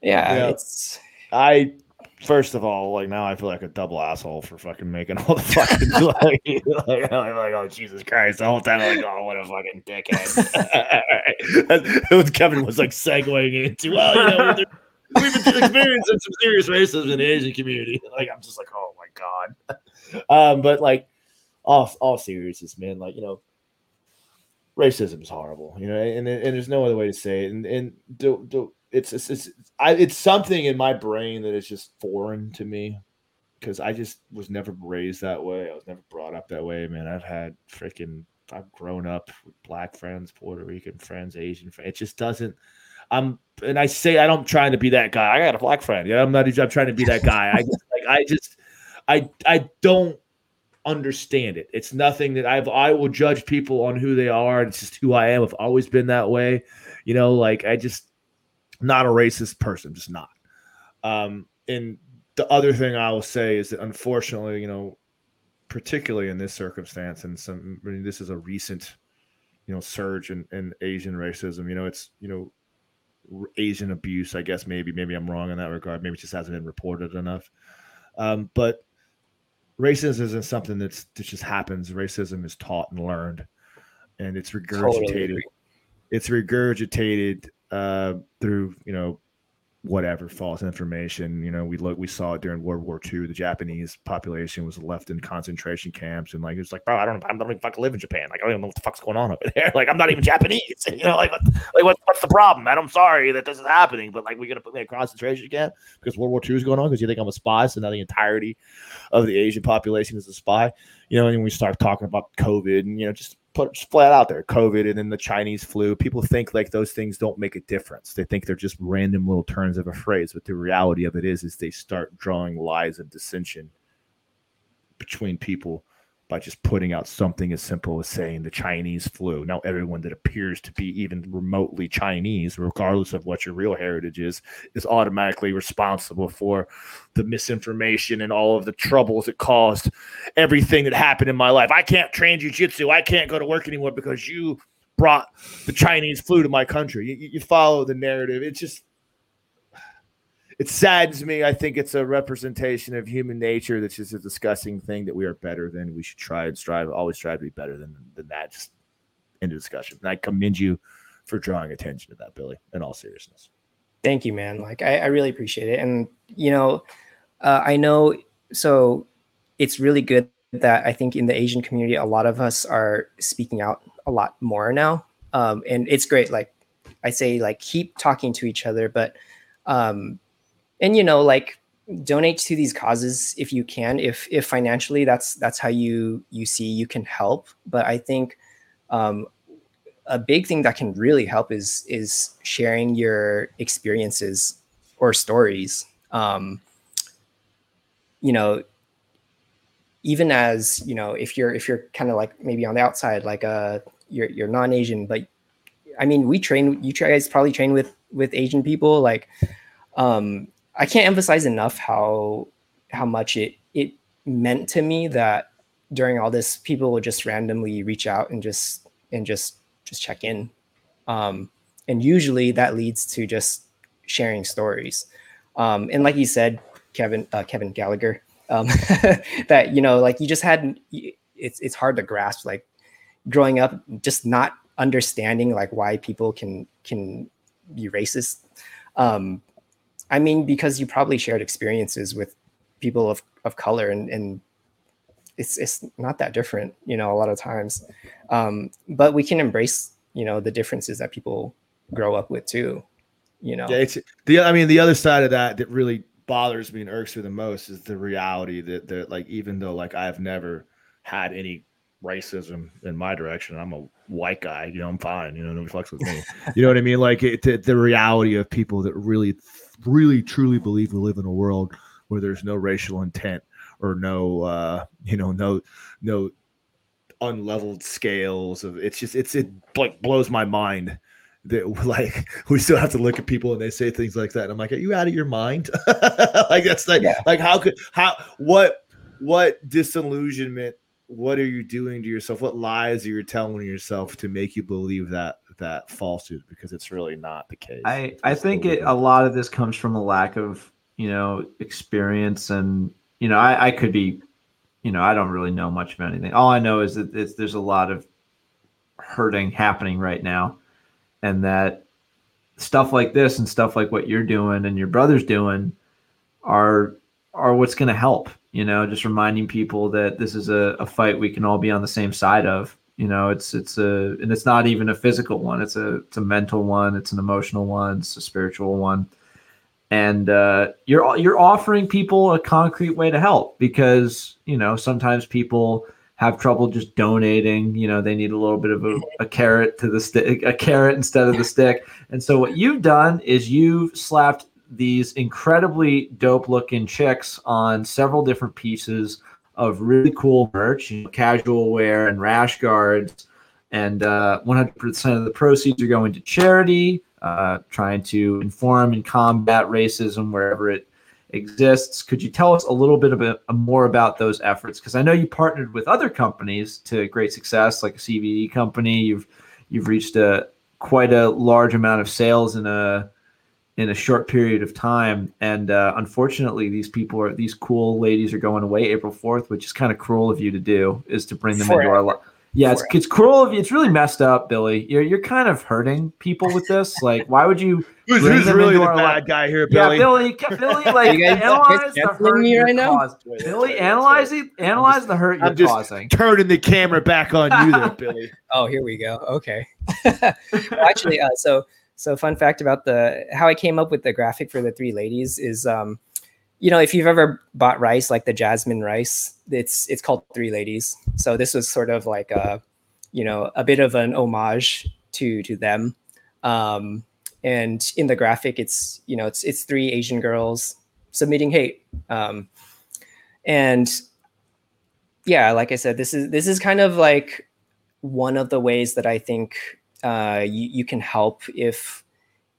S3: yeah,
S2: Yeah.
S3: it's
S2: I first of all, like now I feel like a double asshole for fucking making all the fucking like, like, like, oh Jesus Christ! The whole time I'm like, oh, what a fucking dickhead. Kevin was like segueing into. Well, you know, we've been experiencing some serious racism in the Asian community. Like, I'm just like, oh my god. Um, but like, all all seriousness, man. Like, you know, racism is horrible. You know, and and there's no other way to say it. And and do, do, it's it's it's I, it's something in my brain that is just foreign to me because I just was never raised that way. I was never brought up that way, man. I've had freaking I've grown up with black friends, Puerto Rican friends, Asian friends. It just doesn't. I'm and I say I don't trying to be that guy. I got a black friend. Yeah, I'm not. I'm trying to be that guy. I just like I just I I don't understand it. It's nothing that I've I will judge people on who they are. It's just who I am. I've always been that way. You know, like I just not a racist person, just not. Um, and the other thing I will say is that unfortunately, you know, particularly in this circumstance, and some I mean, this is a recent, you know, surge in, in Asian racism. You know, it's you know, Asian abuse. I guess maybe maybe I'm wrong in that regard. Maybe it just hasn't been reported enough. Um, but racism isn't something that's that just happens. Racism is taught and learned, and it's regurgitated.
S3: agree.
S2: it's regurgitated uh, through you know whatever false information. You know, we look we saw it during World War II. The Japanese population was left in concentration camps, and like it's like, bro, I don't, know. I don't even fucking live in Japan. Like I don't even know what the fuck's going on over there. Like I'm not even Japanese. You know, like what, like what, what's the problem? Man, I'm sorry that this is happening, but like we're gonna put me in a concentration camp because World War II is going on because you think I'm a spy. So now the entirety of the Asian population is a spy. You know, and we start talking about COVID and you know just put flat out there COVID and then the Chinese flu. People think like those things don't make a difference. They think they're just random little turns of a phrase, but the reality of it is, is they start drawing lies of dissension between people by just putting out something as simple as saying the Chinese flu. Now, everyone that appears to be even remotely Chinese, regardless of what your real heritage is, is automatically responsible for the misinformation and all of the troubles it caused everything that happened in my life. I can't train jujitsu. I can't go to work anymore because you brought the Chinese flu to my country. You, you follow the narrative. It's just it saddens me. I think it's a representation of human nature that's just a disgusting thing that we are better than. We should try and strive, always strive to be better than, than that. Just end of discussion. And I commend you for drawing attention to that, Billy, in all seriousness.
S3: Thank you, man. Like I, I really appreciate it. And you know, uh, I know so it's really good that I think in the Asian community, a lot of us are speaking out a lot more now. Um, and it's great. Like I say, like keep talking to each other, but um, and you know, like donate to these causes if you can. If if financially that's that's how you you see you can help. But I think um, a big thing that can really help is is sharing your experiences or stories um you know even as you know if you're if you're kind of like maybe on the outside like uh you're you're non-asian but i mean we train you guys probably train with with asian people like um i can't emphasize enough how how much it it meant to me that during all this people would just randomly reach out and just and just just check in. Um, and usually that leads to just sharing stories. Um, and like you said kevin uh, kevin gallagher um, that you know like you just had it's it's hard to grasp like growing up just not understanding like why people can can be racist. Um, i mean because you probably shared experiences with people of, of color and, and it's it's not that different you know a lot of times um, but we can embrace you know the differences that people grow up with too you know
S2: Yeah, it's the. I mean, the other side of that that really bothers me and irks me the most is the reality that that like even though like I've never
S4: had any racism in my direction. I'm a white guy, you know, I'm fine, you know, nobody fucks with me. you know what I mean? Like it, the, the reality of people that really, really, truly believe we live in a world where there's no racial intent or no, uh, you know, no, no unleveled scales of it's just it's it like blows my mind that like we still have to look at people and they say things like that. And I'm like, are you out of your mind? like that's like
S3: Yeah.
S4: like how could how what what disillusionment what are you doing to yourself? What lies are you telling yourself to make you believe that that falsehood? Because it's really not the case.
S1: I I think it a lot of this comes from a lack of you know experience and you know I I could be you know I don't really know much of anything. All I know is that it's, there's a lot of hurting happening right now, and that stuff like this and stuff like what you're doing and your brother's doing are are what's going to help. You know, just reminding people that this is a, a fight we can all be on the same side of. You know, it's it's a and it's not even a physical one. It's a it's a mental one. It's an emotional one. It's a spiritual one. And uh, you're you're offering people a concrete way to help because you know sometimes people have trouble just donating. You know, they need a little bit of a, a carrot to the stick, a carrot instead of the stick. And so what you've done is you've slapped these incredibly dope looking chicks on several different pieces of really cool merch, you know, casual wear and rash guards. And uh, 100% of the proceeds are going to charity, uh, trying to inform and combat racism wherever it exists. Could you tell us a little bit about, more about those efforts? Because I know you partnered with other companies to great success, like a CBD company. You've you've reached a quite a large amount of sales in a in a short period of time. And uh, unfortunately, these people are these cool ladies are going away April fourth, which is kind of cruel of you to do, is to bring them into our life. Yeah, it's, it's cruel of you. It's really messed up, Billy. You're you're kind of hurting people with this. Like, why would you?
S4: who's,
S1: bring
S4: who's
S1: them
S4: really
S1: into
S4: the bad
S1: life?
S4: guy here,
S1: Yeah,
S4: Billy?
S1: Billy, Billy, like analyze the hurt
S3: me
S1: you're
S3: right now?
S1: causing. Billy, analyze it. Analyze the hurt you're
S4: I'm just-
S1: causing.
S4: Turning the camera back on you there, Billy.
S3: Oh, here we go. Okay. Well, actually, uh, so so fun fact about the how I came up with the graphic for the three ladies is, um, you know, if you've ever bought rice like the jasmine rice, it's it's called Three Ladies. So this was sort of like a, you know, a bit of an homage to to them. Um, and in the graphic, it's you know, it's it's three Asian girls submitting hate. Um, and yeah, like I said, this is this is kind of like one of the ways that I think uh, you, you can help if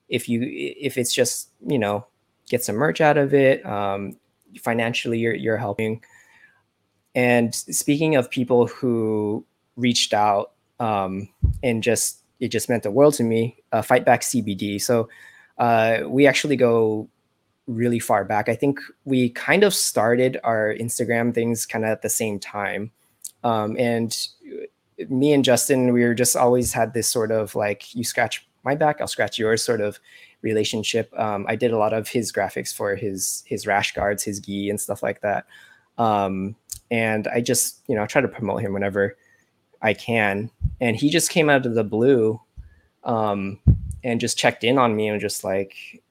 S3: if you if it's just you know get some merch out of it um, financially you're, you're helping. And speaking of people who reached out um, and just it just meant the world to me uh, fight back cbd so uh, we actually go really far back. I think we kind of started our instagram things kind of at the same time. Um, and me and Justin, we were just always had this sort of like you scratch my back, I'll scratch yours sort of relationship. Um, I did a lot of his graphics for his his rash guards, his gi, and stuff like that. Um, and I just you know I try to promote him whenever I can. And he just came out of the blue, um, and just checked in on me and just like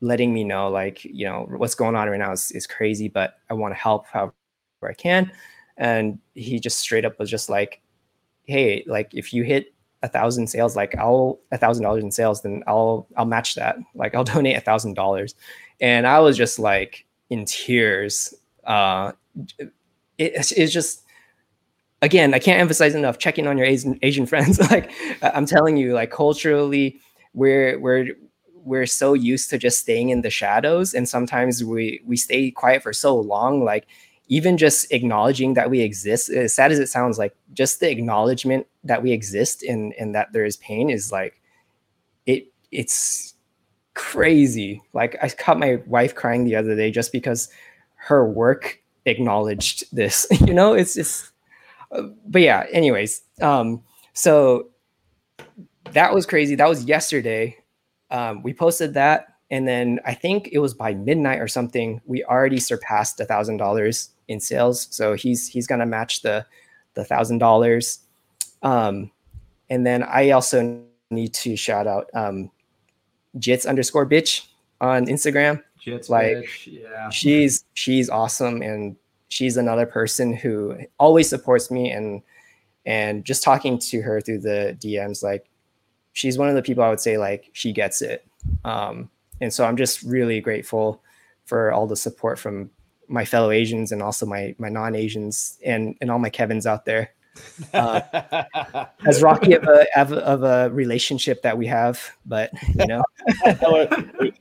S3: letting me know like you know what's going on right now is, is crazy, but I want to help however I can. And he just straight up was just like, hey, like if you hit a thousand sales, like I'll a thousand dollars in sales, then I'll I'll match that. Like I'll donate a thousand dollars. And I was just like in tears. Uh it, it's just again, I can't emphasize enough checking on your Asian Asian friends. like I'm telling you, like culturally, we're we're we're so used to just staying in the shadows and sometimes we we stay quiet for so long like even just acknowledging that we exist as sad as it sounds like just the acknowledgement that we exist and and that there is pain is like it it's crazy. Like i caught my wife crying the other day just because her work acknowledged this you know? It's just uh, but yeah anyways um so that was crazy. That was yesterday. Um we posted that and then I think it was by midnight or something. We already surpassed a thousand dollars in sales, so he's he's gonna match the the thousand dollars. Um, and then I also need to shout out um, Jits underscore bitch on Instagram.
S1: Jits,
S3: like,
S1: bitch, yeah.
S3: She's she's awesome, and she's another person who always supports me and and just talking to her through the DMs, like she's one of the people I would say like she gets it. Um, and so I'm just really grateful for all the support from my fellow Asians and also my my non-Asians and and all my Kevins out there. Uh, as rocky of a, of a relationship that we have, but you know,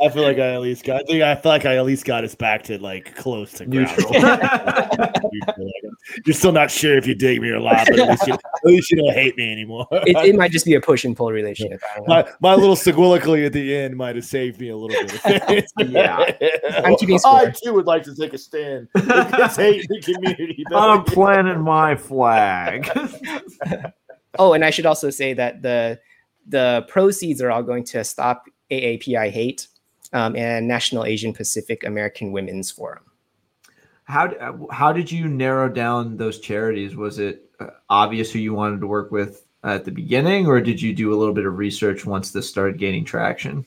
S4: I feel like I at least got. I think I feel like I at least got us back to like close to neutral. You're still not sure if you dig me or not, but at least you, at least you don't hate me anymore.
S3: it, it, might just be a push and pull relationship.
S4: My, my little seguilically at the end might have saved me a little bit.
S3: yeah, I'm keeping
S4: score. I too would like to take a stand against hate the community.
S1: I'm planting my flag.
S3: oh, and I should also say that the the proceeds are all going to stop AAPI hate um, and National Asian Pacific American Women's Forum.
S1: How how did you narrow down those charities? Was it uh, obvious who you wanted to work with at the beginning, or did you do a little bit of research once this started gaining traction?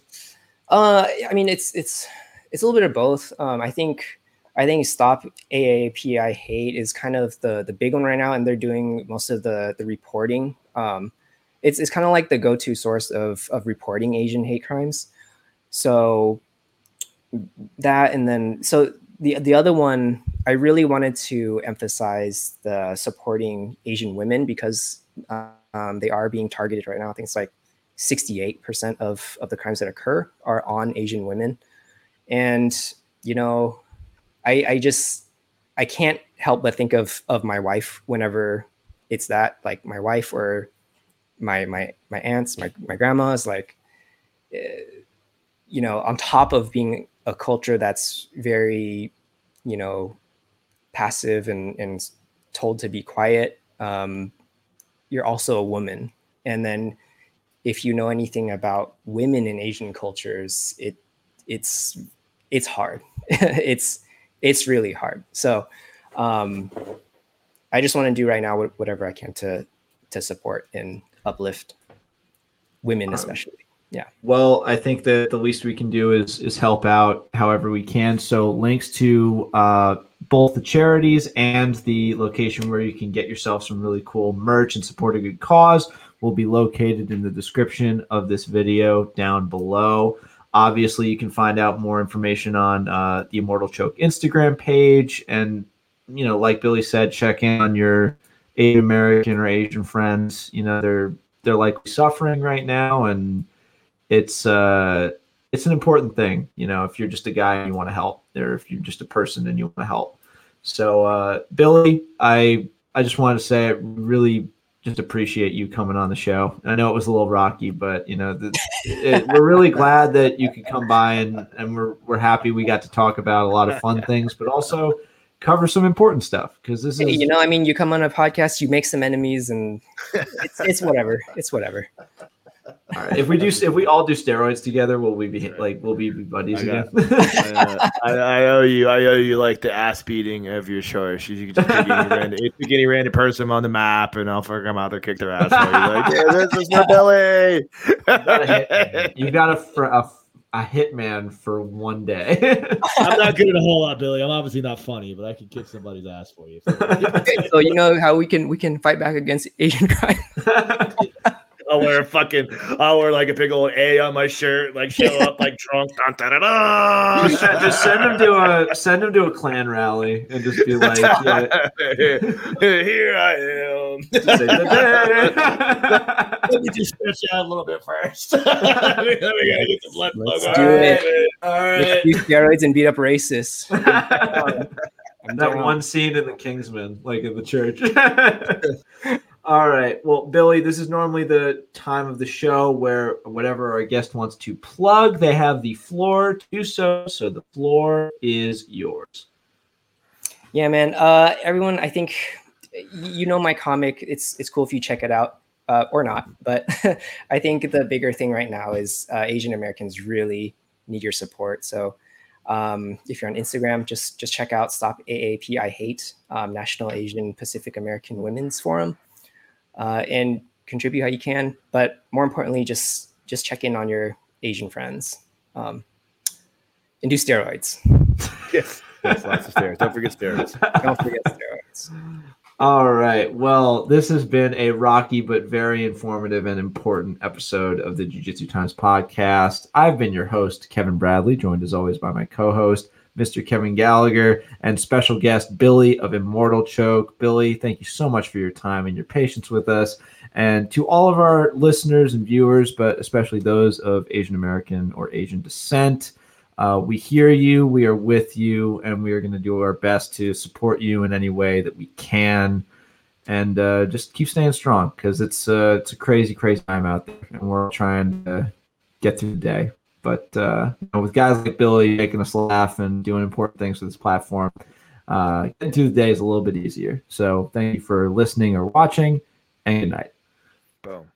S3: Uh, I mean, it's it's it's a little bit of both. Um, I think I think Stop AAPI Hate is kind of the the big one right now, and they're doing most of the the reporting. Um, it's it's kind of like the go to source of of reporting Asian hate crimes. So that and then so the the other one I really wanted to emphasize the supporting Asian women because um, they are being targeted right now. I think it's like 68% of of the crimes that occur are on Asian women, and you know, I I just I can't help but think of of my wife whenever it's that like my wife or my my my aunts, my my grandmas, like. Uh, you know, on top of being a culture that's very, you know, passive and, and told to be quiet, um, you're also a woman. And then if you know anything about women in Asian cultures, it it's it's hard. it's it's really hard. So um, I just want to do right now whatever I can to to support and uplift women, especially. Yeah.
S1: Well, I think that the least we can do is is help out however we can. So links to uh, both the charities and the location where you can get yourself some really cool merch and support a good cause will be located in the description of this video down below. Obviously, you can find out more information on uh, the Immortal Choke Instagram page, and you know, like Billy said, check in on your Asian American or Asian friends. You know, they're they're likely suffering right now, and it's uh it's an important thing, you know, if you're just a guy and you want to help, or if you're just a person and you want to help. So uh Billy, I I just wanted to say I really just appreciate you coming on the show. I know it was a little rocky, but you know, the, it, we're really glad that you could come by and, and we're, we're happy we got to talk about a lot of fun things, but also cover some important stuff because this is,
S3: you know, I mean, you come on a podcast, you make some enemies and it's, it's whatever. It's whatever.
S1: All right. If we do, if we all do steroids together, will we be like, will we be buddies I again?
S2: uh, I, I, owe you, I owe you like the ass beating of your choice. You can just pick any random, pick any random person on the map, and I'll fucking come out there, kick their ass. like, yeah, this is for Billy.
S1: you got a, a, a hitman for one day.
S4: I'm not good at a whole lot, Billy. I'm obviously not funny, but I can kick somebody's ass for you.
S3: so you know how we can we can fight back against Asian crime.
S2: I'll wear a fucking, I'll wear like a big old A on my shirt, like show up like drunk. Da, da, da,
S1: just, just, send him to a send him to a Klan rally and just be like, yeah.
S2: "Here I am."
S4: Let me just stretch out a little bit first. Let me, let me
S3: get this blood Let's do All it. Right. All right. Let's use steroids and beat up racists.
S1: that one scene in the Kingsman, like in the church. All right. Well, Billy, this is normally the time of the show where whatever our guest wants to plug, they have the floor to do so. So the floor is yours.
S3: Yeah, man. Uh, everyone, I think you know my comic. It's it's cool if you check it out uh, or not. But I think the bigger thing right now is uh, Asian Americans really need your support. So um, if you're on Instagram, just just check out Stop AAPI Hate um, National Asian Pacific American Women's Forum uh, and contribute how you can. But more importantly, just just check in on your Asian friends um, and do steroids.
S2: Yes.
S4: Yes, lots of steroids. Don't forget steroids.
S3: Don't forget steroids.
S1: All right. Well, this has been a rocky but very informative and important episode of the Jiu Jitsu Times podcast. I've been your host, Kevin Bradley, joined as always by my co host, Mr. Kevin Gallagher, and special guest, Billy of Immortal Choke. Billy, thank you so much for your time and your patience with us. And to all of our listeners and viewers, but especially those of Asian American or Asian descent, uh, we hear you, we are with you, and we are going to do our best to support you in any way that we can. And uh, just keep staying strong because it's uh, it's a crazy, crazy time out there, and we're trying to get through the day. But uh, you know, with guys like Billy making us laugh and doing important things for this platform, uh, getting through the day is a little bit easier. So thank you for listening or watching, and good night.
S2: Boom.